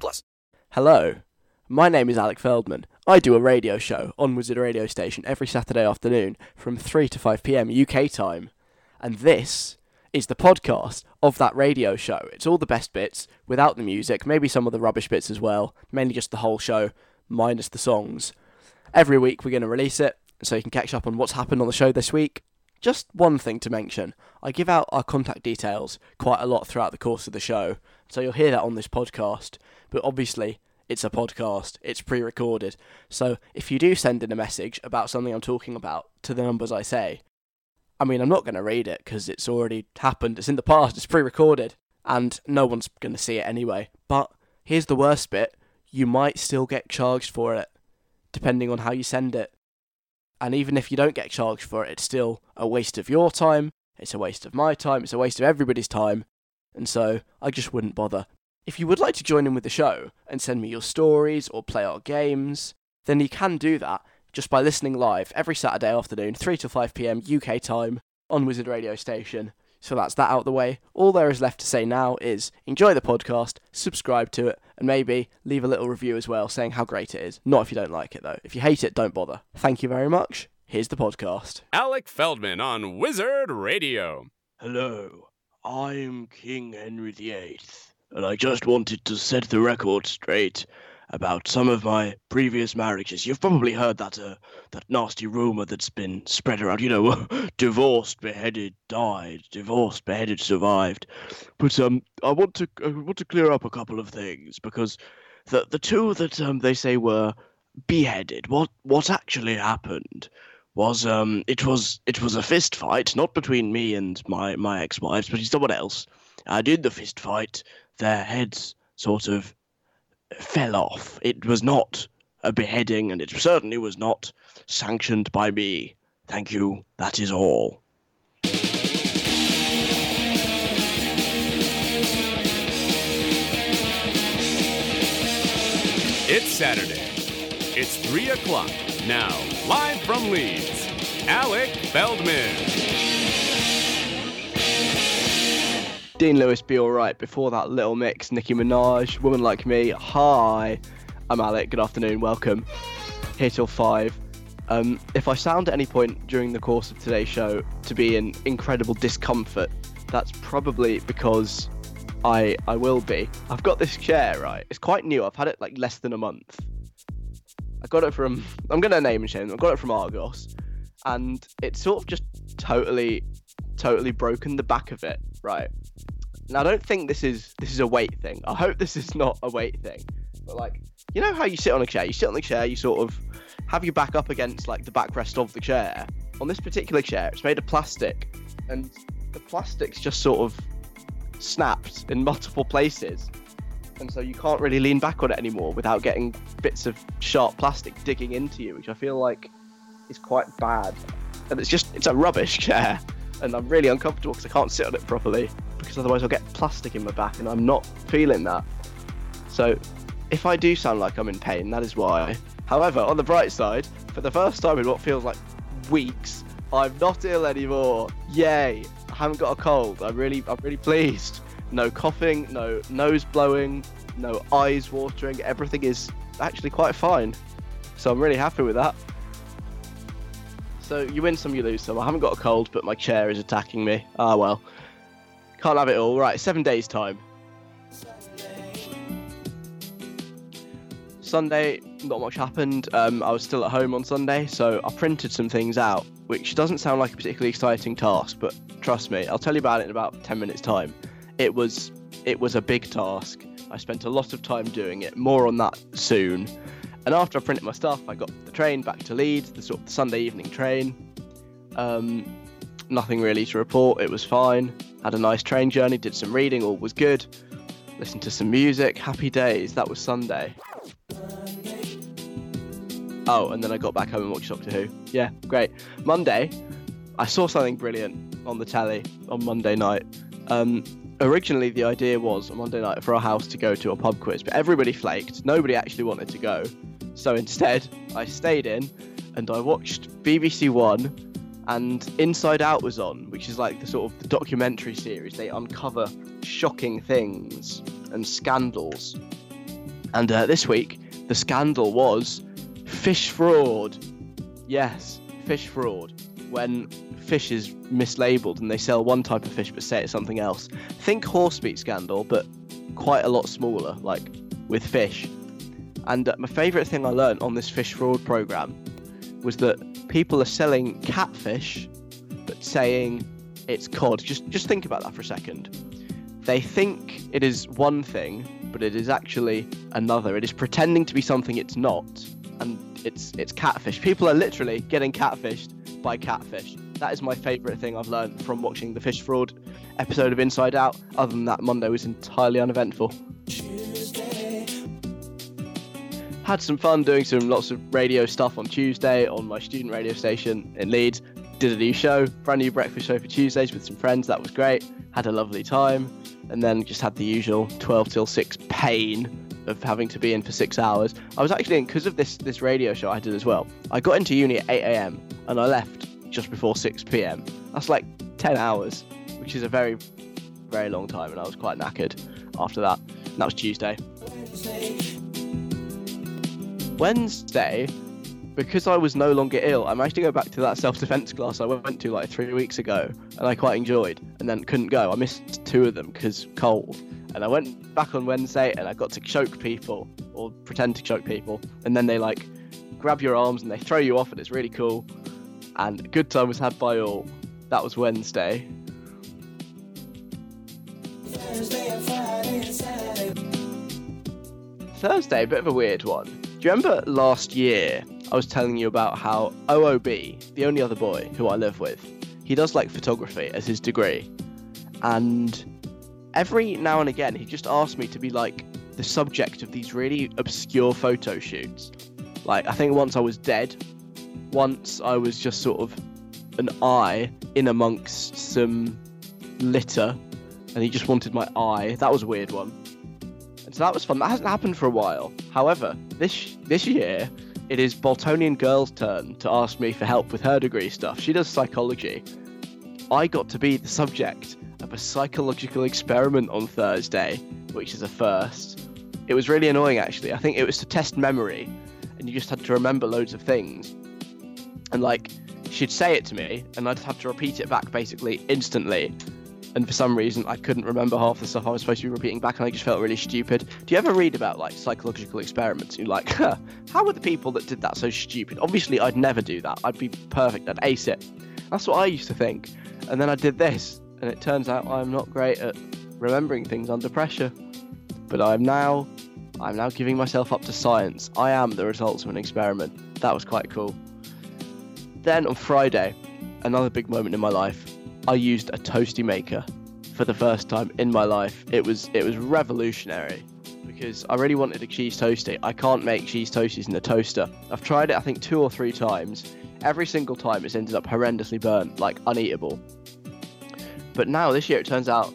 plus. Hello, my name is Alec Feldman. I do a radio show on Wizard Radio Station every Saturday afternoon from 3 to 5 pm UK time. And this is the podcast of that radio show. It's all the best bits without the music, maybe some of the rubbish bits as well, mainly just the whole show minus the songs. Every week we're going to release it so you can catch up on what's happened on the show this week. Just one thing to mention I give out our contact details quite a lot throughout the course of the show, so you'll hear that on this podcast. But obviously, it's a podcast, it's pre recorded. So if you do send in a message about something I'm talking about to the numbers I say, I mean, I'm not going to read it because it's already happened, it's in the past, it's pre recorded, and no one's going to see it anyway. But here's the worst bit you might still get charged for it, depending on how you send it. And even if you don't get charged for it, it's still a waste of your time, it's a waste of my time, it's a waste of everybody's time, and so I just wouldn't bother. If you would like to join in with the show and send me your stories or play our games, then you can do that just by listening live every Saturday afternoon, 3 to 5 pm UK time on Wizard Radio Station. So that's that out the way. All there is left to say now is enjoy the podcast, subscribe to it, and maybe leave a little review as well saying how great it is. Not if you don't like it though. If you hate it, don't bother. Thank you very much. Here's the podcast. Alec Feldman on Wizard Radio. Hello, I'm King Henry VIII, and I just wanted to set the record straight about some of my previous marriages. You've probably heard that uh, that nasty rumor that's been spread around. You know, divorced, beheaded, died. Divorced, beheaded, survived. But um, I want to I want to clear up a couple of things because the the two that um they say were beheaded. What what actually happened? was um it was it was a fist fight not between me and my my ex-wives but someone else i did the fist fight their heads sort of fell off it was not a beheading and it certainly was not sanctioned by me thank you that is all It's Saturday. It's 3 o'clock. Now, live from Leeds, Alec Feldman. Dean Lewis, be alright. Before that Little Mix, Nicki Minaj, Woman Like Me. Hi, I'm Alec. Good afternoon. Welcome. Here till five. Um, if I sound at any point during the course of today's show to be in incredible discomfort, that's probably because I I will be. I've got this chair right. It's quite new. I've had it like less than a month. I got it from. I'm gonna name and shame. I got it from Argos, and it's sort of just totally, totally broken the back of it. Right. Now I don't think this is this is a weight thing. I hope this is not a weight thing. But like, you know how you sit on a chair? You sit on the chair. You sort of have your back up against like the backrest of the chair. On this particular chair, it's made of plastic, and the plastic's just sort of snapped in multiple places and so you can't really lean back on it anymore without getting bits of sharp plastic digging into you, which I feel like is quite bad. And it's just it's a rubbish chair, and I'm really uncomfortable because I can't sit on it properly because otherwise I'll get plastic in my back, and I'm not feeling that. So if I do sound like I'm in pain, that is why. However, on the bright side, for the first time in what feels like weeks, I'm not ill anymore. Yay! I haven't got a cold. I'm really I'm really pleased no coughing, no nose blowing, no eyes watering. Everything is actually quite fine. So I'm really happy with that. So you win some, you lose some. I haven't got a cold, but my chair is attacking me. Ah well. Can't have it all. Right, seven days time. Sunday, not much happened. Um, I was still at home on Sunday, so I printed some things out, which doesn't sound like a particularly exciting task, but trust me, I'll tell you about it in about 10 minutes' time it was it was a big task. I spent a lot of time doing it. More on that soon. And after I printed my stuff, I got the train back to Leeds, the sort of Sunday evening train. Um, nothing really to report. It was fine. Had a nice train journey. Did some reading. All was good. listened to some music. Happy days. That was Sunday. Oh, and then I got back home and watched Doctor Who. Yeah, great. Monday, I saw something brilliant on the telly on Monday night. Um, originally, the idea was on Monday night for our house to go to a pub quiz, but everybody flaked. Nobody actually wanted to go. So instead, I stayed in and I watched BBC One and Inside Out was on, which is like the sort of the documentary series. They uncover shocking things and scandals. And uh, this week, the scandal was fish fraud. Yes, fish fraud. When fish is mislabeled and they sell one type of fish but say it's something else. Think horse meat scandal, but quite a lot smaller, like with fish. And uh, my favourite thing I learned on this fish fraud program was that people are selling catfish but saying it's cod. Just just think about that for a second. They think it is one thing, but it is actually another. It is pretending to be something it's not, and it's it's catfish. People are literally getting catfished by catfish. That is my favourite thing I've learned from watching the fish fraud episode of Inside Out. Other than that, Monday was entirely uneventful. Had some fun doing some lots of radio stuff on Tuesday on my student radio station in Leeds. Did a new show, brand new breakfast show for Tuesdays with some friends. That was great. Had a lovely time, and then just had the usual 12 till 6 pain of having to be in for six hours. I was actually in because of this this radio show I did as well. I got into uni at 8 a.m. and I left just before 6 p.m. That's like 10 hours, which is a very very long time, and I was quite knackered after that. And that was Tuesday. Wednesday, because I was no longer ill, I managed to go back to that self defense class I went to like three weeks ago, and I quite enjoyed, and then couldn't go. I missed two of them because cold. And I went back on Wednesday and I got to choke people or pretend to choke people, and then they like grab your arms and they throw you off, and it's really cool. And a good time was had by all. That was Wednesday. Thursday, a bit of a weird one. Do you remember last year I was telling you about how OOB, the only other boy who I live with, he does like photography as his degree. And every now and again he just asks me to be like the subject of these really obscure photo shoots. Like I think once I was dead, once I was just sort of an eye in amongst some litter, and he just wanted my eye. That was a weird one. So that was fun. That hasn't happened for a while. However, this this year it is Boltonian girl's turn to ask me for help with her degree stuff. She does psychology. I got to be the subject of a psychological experiment on Thursday, which is a first. It was really annoying actually. I think it was to test memory, and you just had to remember loads of things. And like, she'd say it to me, and I'd have to repeat it back basically instantly. And for some reason, I couldn't remember half the stuff I was supposed to be repeating back, and I just felt really stupid. Do you ever read about like psychological experiments? You're like, huh, how were the people that did that so stupid? Obviously, I'd never do that. I'd be perfect. I'd ace it. That's what I used to think. And then I did this, and it turns out I'm not great at remembering things under pressure. But I'm now, I'm now giving myself up to science. I am the results of an experiment. That was quite cool. Then on Friday, another big moment in my life, I used a toasty maker for the first time in my life. It was it was revolutionary because I really wanted a cheese toastie. I can't make cheese toasties in the toaster. I've tried it I think two or three times. Every single time it's ended up horrendously burnt, like uneatable. But now this year it turns out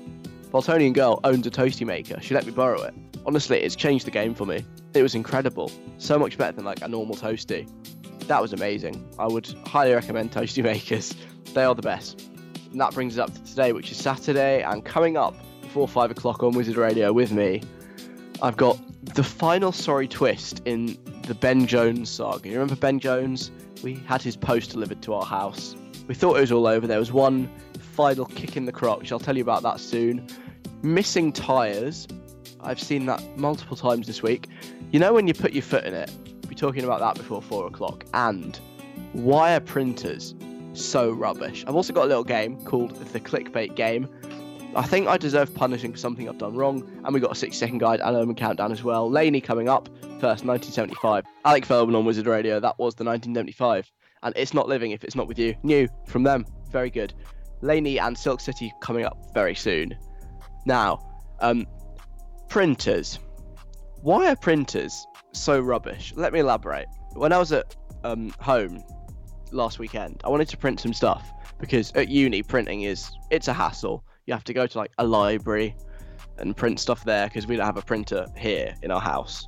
Boltonian girl owns a toasty maker. She let me borrow it. Honestly, it's changed the game for me. It was incredible. So much better than like a normal toasty. That was amazing. I would highly recommend toasty makers. They are the best. And that brings us up to today, which is Saturday, and coming up before five o'clock on Wizard Radio with me, I've got the final sorry twist in the Ben Jones saga. You remember Ben Jones? We had his post delivered to our house. We thought it was all over. There was one final kick in the crotch. I'll tell you about that soon. Missing tyres. I've seen that multiple times this week. You know when you put your foot in it? We'll be talking about that before four o'clock. And wire printers. So rubbish. I've also got a little game called the Clickbait Game. I think I deserve punishing for something I've done wrong, and we got a 60 second guide and Omen countdown as well. LANY coming up first, 1975. Alec Feldman on Wizard Radio, that was the 1975. And It's Not Living If It's Not With You. New from them, very good. LANY and Silk City coming up very soon. Now, um, Printers. Why are printers so rubbish? Let me elaborate. When I was at um, home last weekend, I wanted to print some stuff because at uni printing is it's a hassle. You have to go to like a library and print stuff there because we don't have a printer here in our house.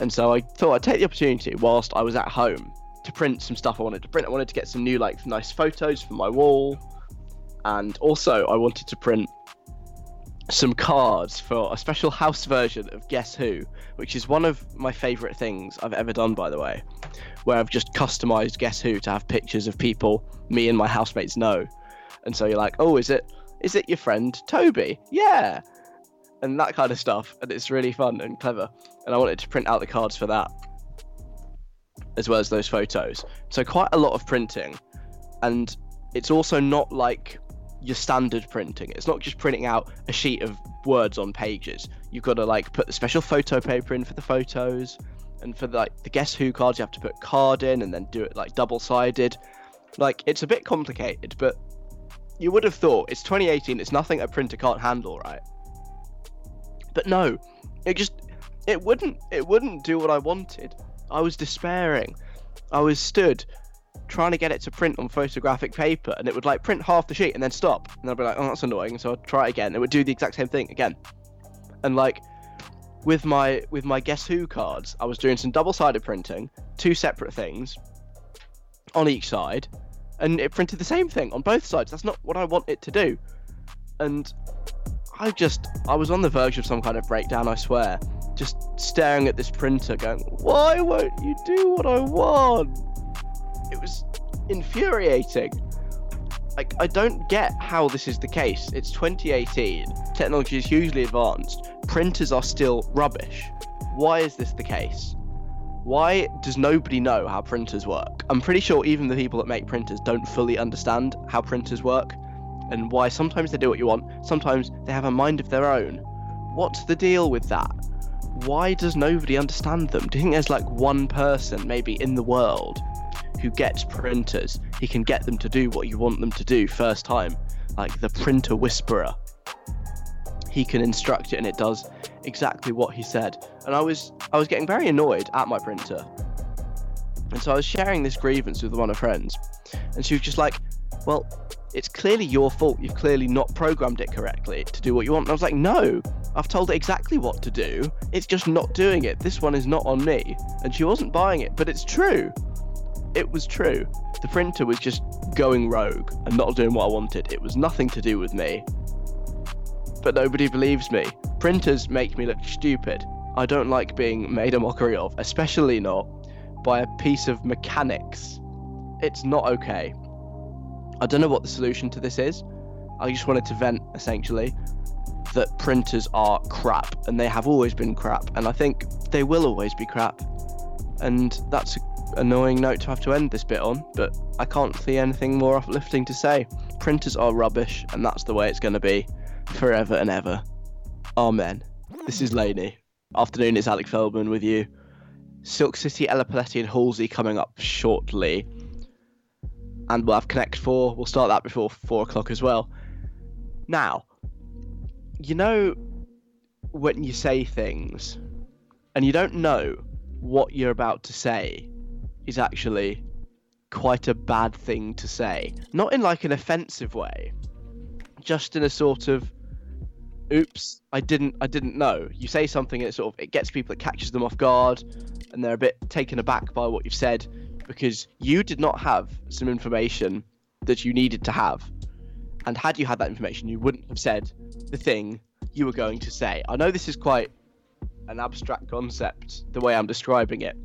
And so I thought I'd take the opportunity whilst I was at home to print some stuff I wanted to print. I wanted to get some new like nice photos for my wall, and also I wanted to print some cards for a special house version of Guess Who, which is one of my favourite things I've ever done, by the way, where I've just customized Guess Who to have pictures of people me and my housemates know, and so you're like, oh, is it is it your friend Toby? Yeah, and that kind of stuff, and it's really fun and clever, and I wanted to print out the cards for that, as well as those photos. So quite a lot of printing, and it's also not like your standard printing. It's not just printing out a sheet of words on pages. You've got to like put the special photo paper in for the photos, and for the, like the Guess Who cards, you have to put card in and then do it like double sided. Like it's a bit complicated, but you would have thought it's 2018. It's nothing a printer can't handle, right? But no, it just it wouldn't it wouldn't do what I wanted. I was despairing. I was stood trying to get it to print on photographic paper and it would like print half the sheet and then stop. And I'd be like oh that's annoying so I'd try it again. It would do the exact same thing again. And like with my with my guess who cards I was doing some double-sided printing two separate things on each side and it printed the same thing on both sides. That's not what I want it to do. And I just I was on the verge of some kind of breakdown I swear. Just staring at this printer going why won't you do what I want it was infuriating. Like, I don't get how this is the case. It's 2018, technology is hugely advanced, printers are still rubbish. Why is this the case? Why does nobody know how printers work? I'm pretty sure even the people that make printers don't fully understand how printers work, and why sometimes they do what you want, sometimes they have a mind of their own. What's the deal with that? Why does nobody understand them? Do you think there's like one person maybe in the world who gets printers, he can get them to do what you want them to do first time, like the printer whisperer. He can instruct it and it does exactly what he said. And I was I was getting very annoyed at my printer. And so I was sharing this grievance with one of friends, and she was just like, "Well, it's clearly your fault. You've clearly not programmed it correctly to do what you want." And I was like, "No, I've told it exactly what to do. It's just not doing it. This one is not on me." And she wasn't buying it, but it's true it was true. The printer was just going rogue and not doing what I wanted. It was nothing to do with me. But nobody believes me. Printers make me look stupid. I don't like being made a mockery of, especially not by a piece of mechanics. It's not okay. I don't know what the solution to this is. I just wanted to vent, essentially, that printers are crap, and they have always been crap, and I think they will always be crap. And that's annoying note to have to end this bit on, but I can't see anything more uplifting to say. Printers are rubbish, and that's the way it's going to be forever and ever. Amen. This is LANY. Afternoon, it's Alec Feldman with you. Silk City, Ella Paletti, and Halsey coming up shortly. And we'll have Connect 4. We'll start that before 4 o'clock as well. Now, you know when you say things and you don't know what you're about to say is actually quite a bad thing to say. Not in like an offensive way, just in a sort of oops, I didn't I didn't know. You say something and it sort of it gets people it catches them off guard and they're a bit taken aback by what you've said because you did not have some information that you needed to have. And had you had that information, you wouldn't have said the thing you were going to say. I know this is quite an abstract concept the way I'm describing it,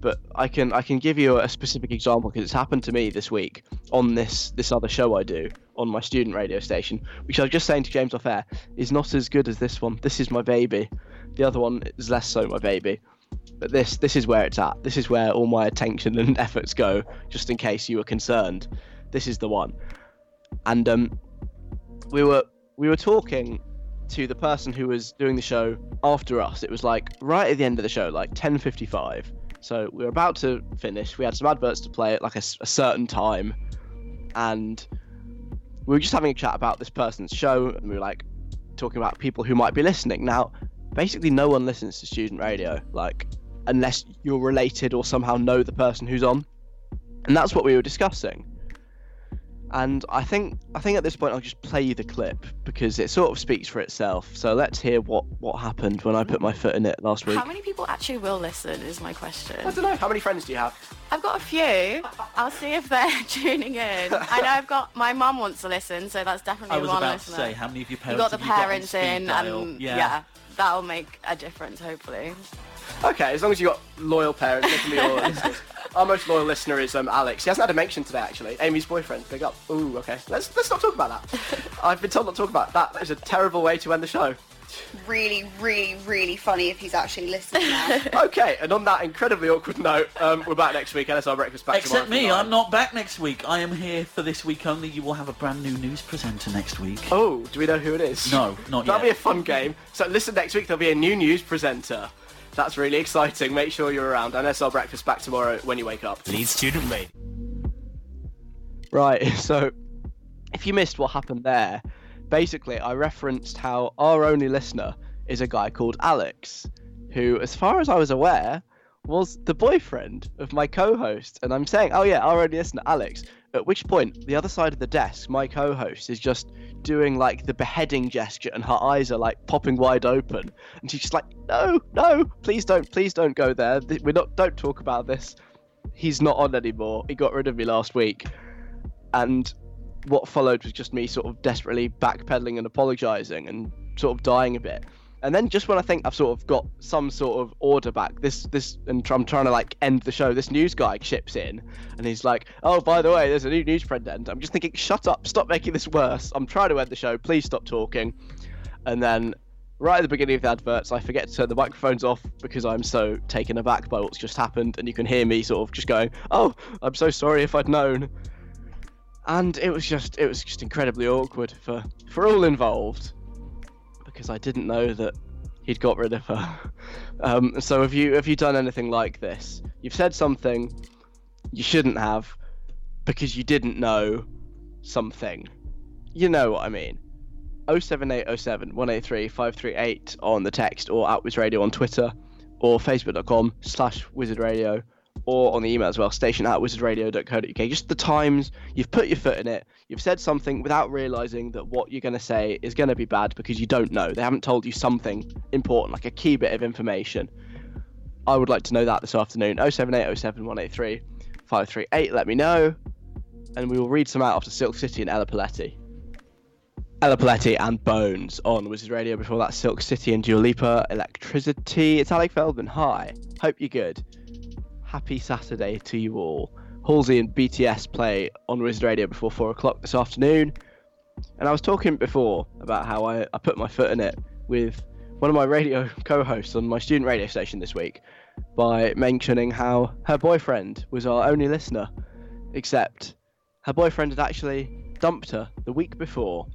but I can I can give you a specific example because it's happened to me this week on this this other show I do on my student radio station, which I was just saying to James off air is not as good as this one. This is my baby. The other one is less so my baby. But this this is where it's at. This is where all my attention and efforts go. Just in case you were concerned, this is the one. And um, we were we were talking to the person who was doing the show after us. It was like right at the end of the show, like 10:55 so we were about to finish. We had some adverts to play at like a, a certain time, and we were just having a chat about this person's show, and we were like, talking about people who might be listening. Now, basically, no one listens to student radio, like unless you're related or somehow know the person who's on, and that's what we were discussing. And I think I think at this point I'll just play you the clip because it sort of speaks for itself. So let's hear what what happened when I put my foot in it last week. How many people actually will listen is my question. I don't know. How many friends do you have? I've got a few. I'll see if they're tuning in. I know I've got my mum wants to listen, so that's definitely I was one about listener. to say, how many of your you parents got the have you got on parents speed in, dial? and yeah. yeah, that'll make a difference hopefully. Okay, as long as you got loyal parents, definitely loyal listeners. Our most loyal listener is um, Alex. He hasn't had a mention today, actually. Amy's boyfriend. Big up. Ooh, okay. Let's let's not talk about that. I've been told not to talk about that. That is a terrible way to end the show. really, really, really funny if he's actually listening now. Okay, and on that incredibly awkward note, um, we're back next week. LSR Breakfast back Except tomorrow me, I'm not back next week. I am here for this week only. You will have a brand new news presenter next week. Oh, do we know who it is? No, not yet. That'll be a fun game. So listen next week. There'll be a new news presenter. That's really exciting. Make sure you're around. And LSR Breakfast back tomorrow when you wake up. Leeds Student Radio. Right, so if you missed what happened there, basically I referenced how our only listener is a guy called Alex, who, as far as I was aware, was the boyfriend of my co-host. And I'm saying, oh yeah, our only listener, Alex. At which point, the other side of the desk, my co-host, is just doing like the beheading gesture, and her eyes are like popping wide open, and she's just like, no, no, please don't, please don't go there. We're not, don't talk about this. He's not on anymore. He got rid of me last week and what followed was just me sort of desperately backpedaling and apologizing and sort of dying a bit and then just when i think i've sort of got some sort of order back this this and i'm trying to like end the show this news guy ships in and he's like oh by the way there's a new news presenter i'm just thinking shut up. Stop making this worse. I'm trying to end the show. Please stop talking. And then right at the beginning of the adverts i forget to turn the microphones off because i'm so taken aback by what's just happened and you can hear me sort of just going oh i'm so sorry if i'd known. And it was just it was just incredibly awkward for for all involved because I didn't know that he'd got rid of her. Um, so have you have you done anything like this? You've said something you shouldn't have because you didn't know something. You know what I mean. 07807 183 538 on the text or at Wiz Radio on Twitter or facebook.com slash wizard radio or on the email as well, station at wizardradio.co.uk. Just the times you've put your foot in it, you've said something without realizing that what you're going to say is going to be bad because you don't know. They haven't told you something important, like a key bit of information. I would like to know that this afternoon. 07807 183 538. Let me know. And we will read some out after Silk City and Ella Paletti. Ella Paletti and Bones on Wizard Radio. Before that, Silk City and Dua Lipa, Electricity. It's Alec Feldman. Hi. Hope you're good. Happy Saturday to you all. Halsey and BTS play on Wizard Radio before four o'clock this afternoon. And I was talking before about how I, I put my foot in it with one of my radio co hosts on my student radio station this week by mentioning how her boyfriend was our only listener, except her boyfriend had actually dumped her the week before.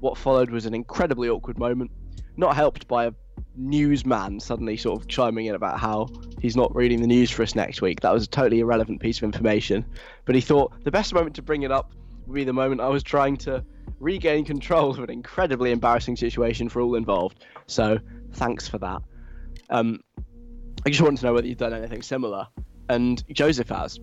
What followed was an incredibly awkward moment, not helped by a newsman suddenly sort of chiming in about how he's not reading the news for us next week. That was a totally irrelevant piece of information. But he thought the best moment to bring it up would be the moment I was trying to regain control of an incredibly embarrassing situation for all involved. So thanks for that. Um, I just wanted to know whether you've done anything similar. And Joseph has.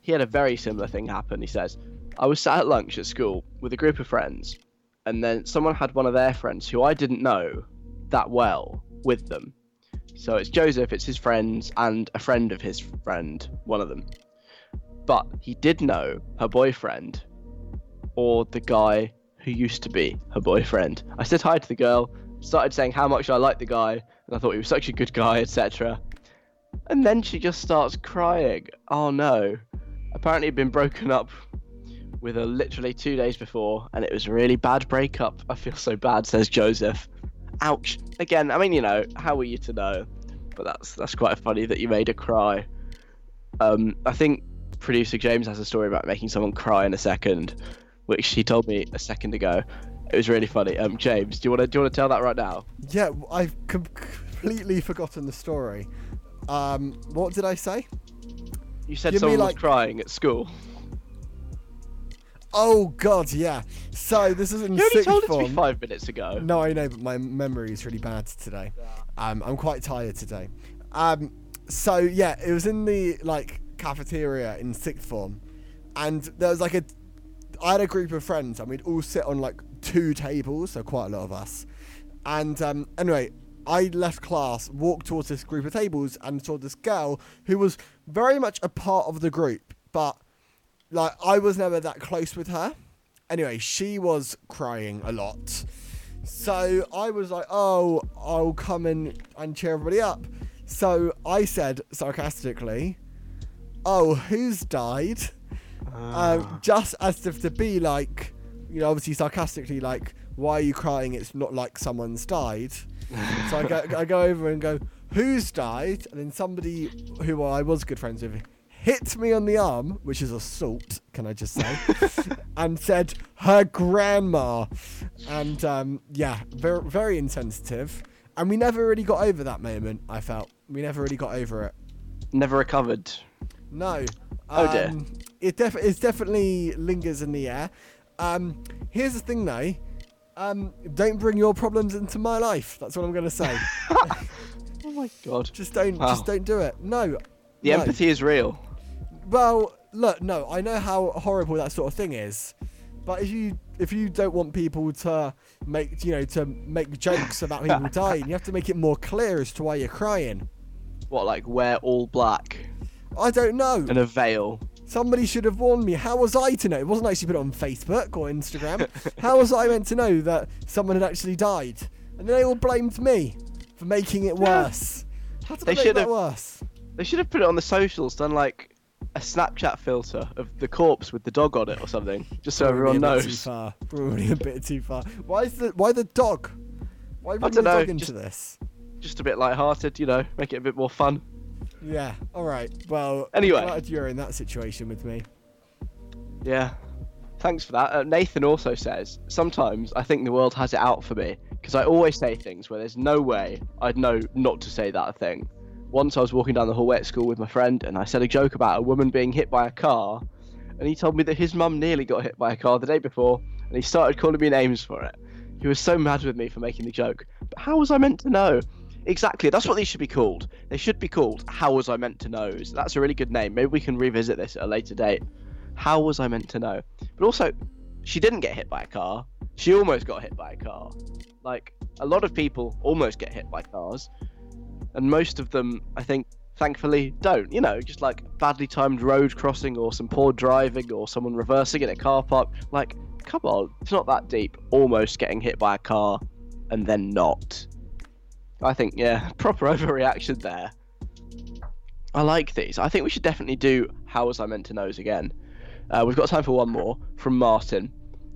He had a very similar thing happen. He says, I was sat at lunch at school with a group of friends, and then someone had one of their friends who I didn't know that well with them. So it's Joseph, it's his friends, and a friend of his friend, one of them. But he did know her boyfriend, or the guy who used to be her boyfriend. I said hi to the girl, started saying how much I liked the guy, and I thought he was such a good guy, etc. And then she just starts crying. Oh no. Apparently, he'd been broken up with her literally two days before, and it was a really bad breakup. I feel so bad, says Joseph. Ouch. Again, I mean, you know, how are you to know? But that's that's quite funny that you made her cry. Um, I think producer James has a story about making someone cry in a second, which he told me a second ago. It was really funny. Um, James, do you want to do you want to tell that right now? Yeah, I've com- completely forgotten the story. Um, what did I say? You said mean someone was like- crying at school. Oh God, yeah. So this is in You only told it to me five minutes ago. No, I know, but my memory is really bad today. Um, I'm quite tired today. Um, so yeah, it was in the like cafeteria in sixth form, and there was like a, I had a group of friends, and we'd all sit on like two tables, so quite a lot of us. And um, anyway, I left class, walked towards this group of tables, and saw this girl who was very much a part of the group, but like I was never that close with her. Anyway, she was crying a lot. So I was like, oh, I'll come in and cheer everybody up. So I said sarcastically, oh, who's died? Um, just as if to be like, you know, obviously sarcastically, like, why are you crying? It's not like someone's died. so I go, I go over and go, who's died? And then somebody who I was good friends with hit me on the arm, which is assault, can I just say, and said, her grandma. And um, yeah, very, very insensitive. And we never really got over that moment, I felt. We never really got over it. Never recovered. No. Oh, dear. Um, It def- it definitely lingers in the air. Um, here's the thing, though. Um, don't bring your problems into my life. That's what I'm gonna say. Oh my god. just don't, Wow. just don't do it. No. The no. empathy is real. Well, look, no, I know how horrible that sort of thing is, but if you if you don't want people to make you know to make jokes about people dying, you have to make it more clear as to why you're crying. What, like wear all black I don't know. and a veil? Somebody should have warned me. How was I to know? It wasn't actually put it on Facebook or Instagram. How was I meant to know that someone had actually died? And then they all blamed me for making it worse. How did They I make should that have- worse? They should have put it on the socials, done like a Snapchat filter of the corpse with the dog on it or something, just so Probably everyone a bit Too knows. far. Probably a bit too far. Why is the why the dog? Why bring the dunno, dog into just- this? Just a bit light-hearted, you know, make it a bit more fun. Yeah. All right. Well. Anyway. I'm glad you're in that situation with me. Yeah. Thanks for that. Uh, Nathan also says, sometimes I think the world has it out for me because I always say things where there's no way I'd know not to say that thing. Once I was walking down the hallway at school with my friend and I said a joke about a woman being hit by a car and he told me that his mum nearly got hit by a car the day before and he started calling me names for it. He was so mad with me for making the joke. But how was I meant to know? Exactly, that's what these should be called. They should be called How Was I Meant to Knows. That's a really good name. Maybe we can revisit this at a later date. How was I meant to know? But also, she didn't get hit by a car. She almost got hit by a car. Like, a lot of people almost get hit by cars. And most of them, I think, thankfully, don't. You know, just like badly timed road crossing or some poor driving or someone reversing in a car park. Like, come on, it's not that deep. Almost getting hit by a car and then not. I think, yeah, proper overreaction there. I like these. I think we should definitely do How Was I Meant to Knows again. Uh, we've got time for one more from Martin.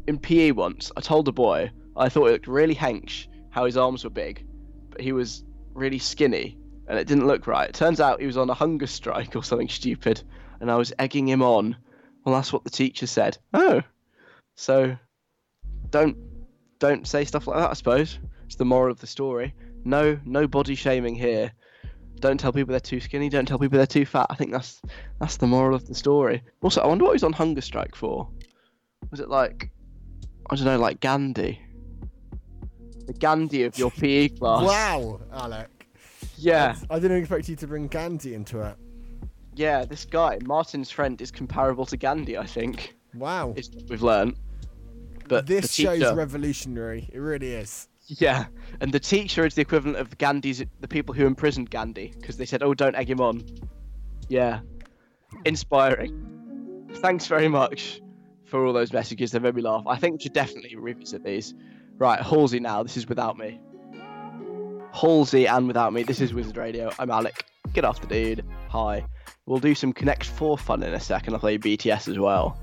In PE once, I told a boy I thought it looked really hench how his arms were big, but he was really skinny and it didn't look right. It turns out he was on a hunger strike or something stupid, and I was egging him on. Well, that's what the teacher said. Oh, so don't don't say stuff like that. I suppose it's the moral of the story. No, no body shaming here. Don't tell people they're too skinny. Don't tell people they're too fat. I think that's that's the moral of the story. Also, I wonder what he was on hunger strike for. Was it like I don't know, like Gandhi? The Gandhi of your PE class. Wow, Alec. Yeah, I didn't expect you to bring Gandhi into it. yeah. This guy, Martin's friend, is comparable to Gandhi. I think Wow. what we've learned. But this the show's revolutionary. It really is. Yeah, and the teacher is the equivalent of Gandhi's the people who imprisoned Gandhi because they said, "Oh, don't egg him on." Yeah, inspiring. Thanks very much for all those messages. They made me laugh. I think we should definitely revisit these. Right, Halsey now. This is without me. Halsey and without me. This is Wizard Radio. I'm Alec. Good afternoon. Hi. We'll do some Connect 4 fun in a second. I'll play BTS as well.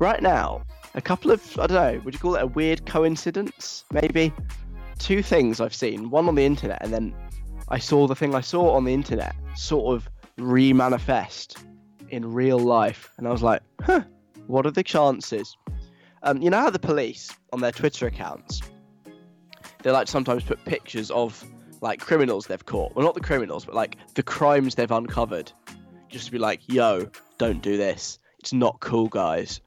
Right now, a couple of I don't know. Would you call it a weird coincidence? Maybe two things I've seen. One on the internet, and then I saw the thing I saw on the internet sort of re-manifest in real life, and I was like, huh, what are the chances? Um, you know how the police on their Twitter accounts, they like sometimes put pictures of like criminals they've caught. Well, not the criminals, but like the crimes they've uncovered, just to be like, yo, don't do this. It's not cool, guys.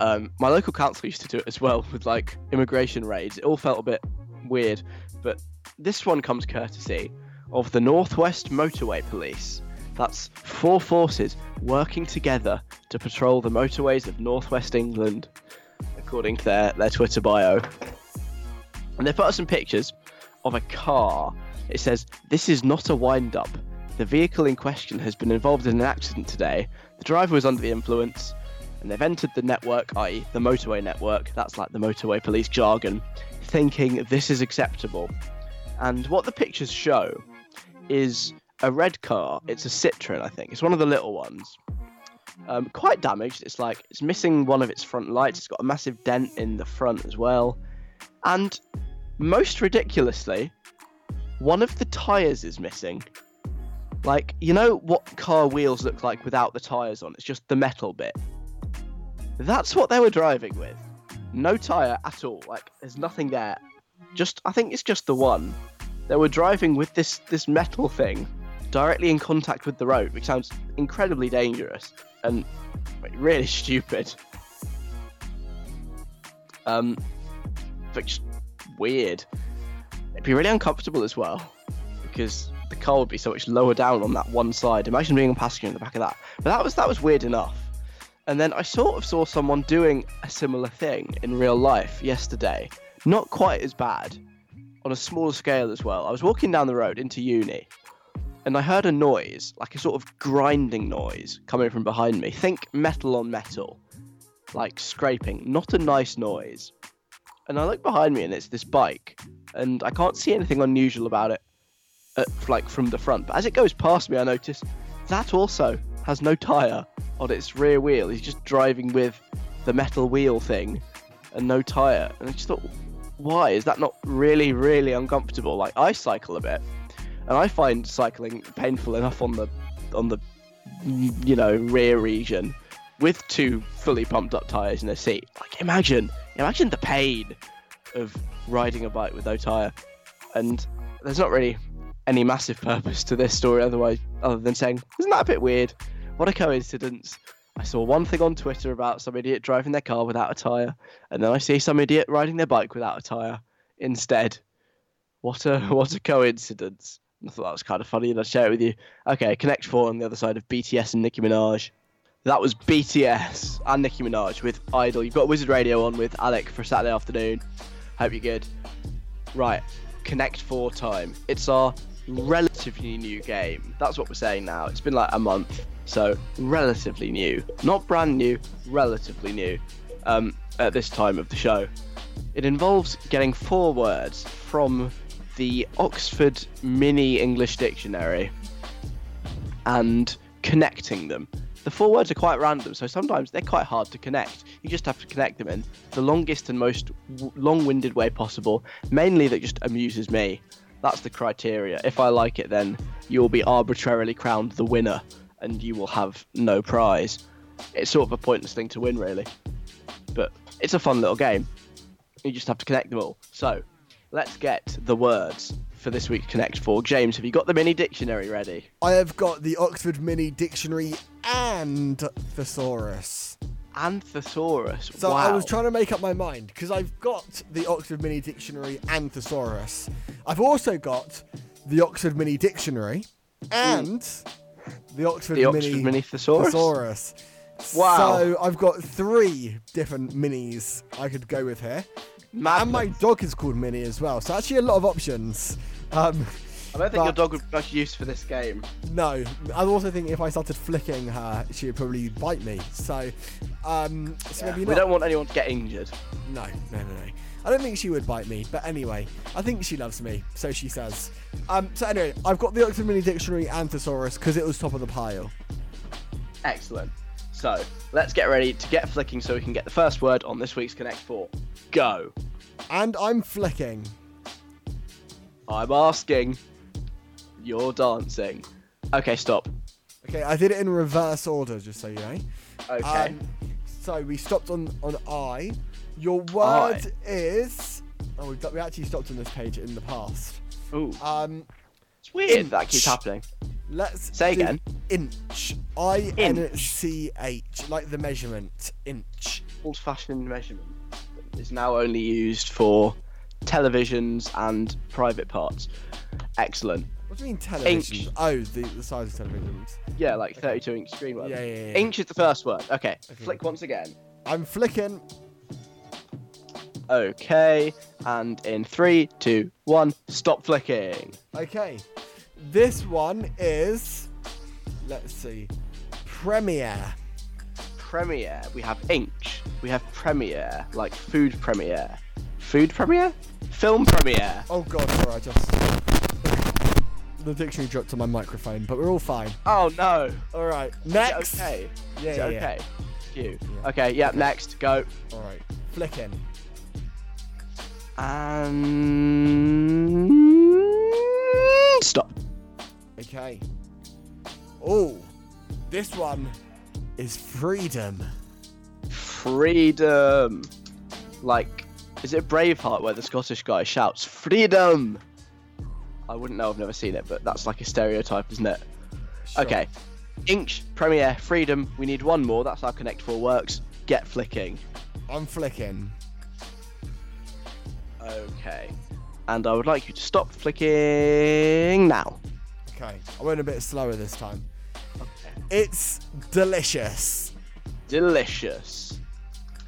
Um, my local council used to do it as well with like immigration raids. It all felt a bit weird, but this one comes courtesy of the Northwest Motorway Police. That's four forces working together to patrol the motorways of Northwest England, according to their, their Twitter bio. And they put up some pictures of a car. It says, This is not a wind up. The vehicle in question has been involved in an accident today. The driver was under the influence, and they've entered the network, i.e., the motorway network, that's like the motorway police jargon, thinking this is acceptable. And what the pictures show is a red car. It's a Citroen, I think. It's one of the little ones. Um, quite damaged. It's like it's missing one of its front lights. It's got a massive dent in the front as well. And most ridiculously, one of the tires is missing. Like, you know what car wheels look like without the tires on? It's just the metal bit. That's what they were driving with. No tire at all. Like, there's nothing there. Just, I think it's just the one. They were driving with this this metal thing directly in contact with the road, which sounds incredibly dangerous and really stupid. Um, just weird. It'd be really uncomfortable as well because the car would be so much lower down on that one side. Imagine being a passenger in the back of that. But that was that was weird enough. And then I sort of saw someone doing a similar thing in real life yesterday. Not quite as bad, on a smaller scale as well. I was walking down the road into uni, and I heard a noise, like a sort of grinding noise, coming from behind me. Think metal on metal, like scraping. Not a nice noise. And I look behind me, and it's this bike, and I can't see anything unusual about it, uh, like from the front. But as it goes past me, I notice that also has no tire on its rear wheel. He's just driving with the metal wheel thing and no tire. And I just thought, why is that not really, really uncomfortable? Like I cycle a bit, and I find cycling painful enough on the on the you know rear region with two fully pumped up tires in a seat. Like imagine, imagine the pain of riding a bike with no tire. And there's not really any massive purpose to this story otherwise other than saying, isn't that a bit weird? What a coincidence. I saw one thing on Twitter about some idiot driving their car without a tyre, and then I see some idiot riding their bike without a tyre instead. What a what a coincidence. I thought that was kind of funny, and I'd share it with you. Okay, Connect 4 on the other side of BTS and Nicki Minaj. That was BTS and Nicki Minaj with Idol. You've got Wizard Radio on with Alec for Saturday afternoon. Hope you're good. Right, Connect 4 time. It's our relatively new game. That's what we're saying now. It's been like a month, so relatively new. Not brand new, relatively new um, at this time of the show. It involves getting four words from the Oxford Mini English Dictionary and connecting them. The four words are quite random, so sometimes they're quite hard to connect. You just have to connect them in the longest and most w- long-winded way possible. Mainly that just amuses me. That's the criteria. If I like it, then you will be arbitrarily crowned the winner, and you will have no prize. It's sort of a pointless thing to win, really. But it's a fun little game. You just have to connect them all. So, let's get the words for this week's Connect 4. James, have you got the mini dictionary ready? I have got the Oxford Mini Dictionary and Thesaurus. And Thesaurus. So wow. I was trying to make up my mind because I've got the Oxford Mini Dictionary and Thesaurus. I've also got the Oxford Mini Dictionary and the Oxford, The Mini, Oxford Mini Thesaurus? Thesaurus. Wow. So I've got three different minis I could go with here. And my dog is called Mini as well. So actually a lot of options. Um, I don't think your dog would be much use for this game. no, I also think if I started flicking her, she would probably bite me. So, um, so maybe We don't want anyone to get injured. No, no, no, no. I don't think she would bite me, but anyway, I think she loves me, so she says. Um, so anyway, I've got the Oxford Mini Dictionary and Thesaurus because it was top of the pile. Excellent. So, let's get ready to get flicking so we can get the first word on this week's Connect 4. Go. And I'm flicking. I'm asking. You're dancing. Okay, stop. Okay, I did it in reverse order, just so you know. Okay. Um, so we stopped on on I. Your word I. is. Oh, we've, we actually stopped on this page in the past. Ooh. Um, It's weird that keeps happening. let's Say again. Inch. I N C H, like the measurement. Inch. old-fashioned measurement is now only used for televisions and private parts. Excellent. What do you mean television? Oh, the, the size of televisions. Yeah, like 32 inch screen. whatever. Yeah, yeah, yeah. Inch is the first word. Okay. Flick once again. I'm flicking. Okay. And in three, two, one, stop flicking. Okay. This one is. Let's see. Premiere. Premiere. We have inch. We have premiere, like food premiere. Food premiere? Film premiere. Oh god, sorry, I just. The dictionary dropped on my microphone, but we're all fine. Oh no. Alright, Is it next. okay. Yeah, yeah, it yeah. okay. You. Okay. Yeah. Next. Go. Alright, flicking. And stop. Okay. Oh, this one is freedom. Freedom. Like, is it Braveheart where the Scottish guy shouts "Freedom"? I wouldn't know. I've never seen it, but that's like a stereotype, isn't it? Sure. Okay. Inch, Premiere, Freedom. We need one more. That's how Connect Four works. Get flicking. I'm flicking. Okay. And I would like you to stop flicking now. Okay, I went a bit slower this time. Okay. It's delicious. Delicious.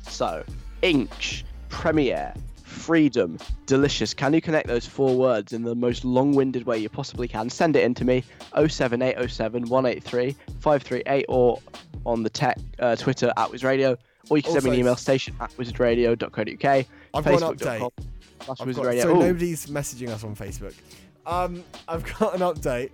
So, inch, premiere, freedom, delicious. Can you connect those four words in the most long winded way you possibly can? Send it in to me 07807 183 538 or on the tech uh, Twitter at WizRadio. Or you can send me an email station at wizardradio.co.uk. I've got an update. Wizard got, Radio. so Ooh, nobody's messaging us on Facebook. Um, I've got an update.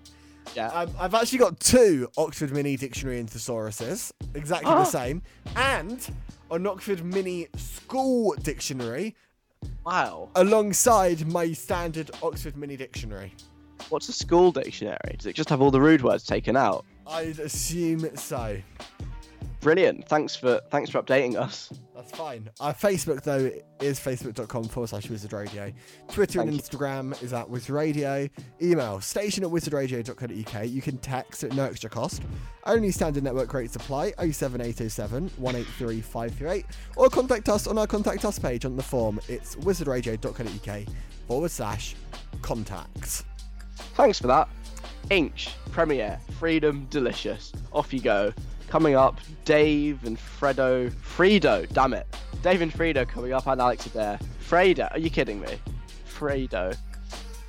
yeah. Um, I've actually got two Oxford Mini Dictionary and thesauruses, exactly the same, and an Oxford Mini School Dictionary wow. alongside my standard Oxford Mini Dictionary. What's a school dictionary? Does it just have all the rude words taken out? I'd assume so. Brilliant. Thanks for thanks for updating us. That's fine. Our Facebook though is facebook.com forward slash wizard radio. Twitter and Thank Instagram is at wizard radio. Email station at wizardradio.co.uk. You can text at no extra cost. Only standard network rates apply 07807 183 538 or contact us on our contact us page on the form. It's wizardradio.co.uk forward slash contacts. Thanks for that. Inch, Premiere, Freedom, Delicious. Off you go. Coming up, Dave and Fredo. Fredo, damn it. Dave and Fredo coming up, and Alex Adair. Fredo, are you kidding me? Fredo.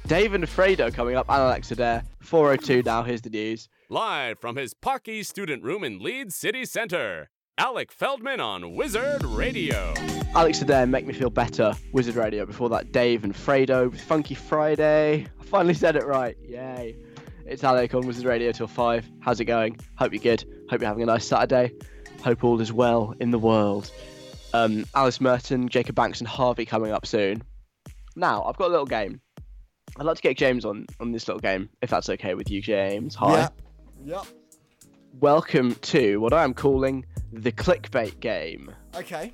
Dave and Fredo coming up, and Alex Adair. 402 now, here's the news. Live from his Pocky student room in Leeds City Center, Alec Feldman on Wizard Radio. Alex Adair, make me feel better. Wizard Radio. Before that, Dave and Fredo with Funky Friday. I finally said it right. Yay. It's Alec on Wizard Radio till 5. How's it going? Hope you're good. Hope you're having a nice Saturday. Hope all is well in the world. Um, Alice Merton, Jacob Banks, and HRVY coming up soon. Now, I've got a little game. I'd like to get James on on this little game, if that's okay with you, James. Hi. Yep. Yep. Welcome to what I am calling the clickbait game. Okay.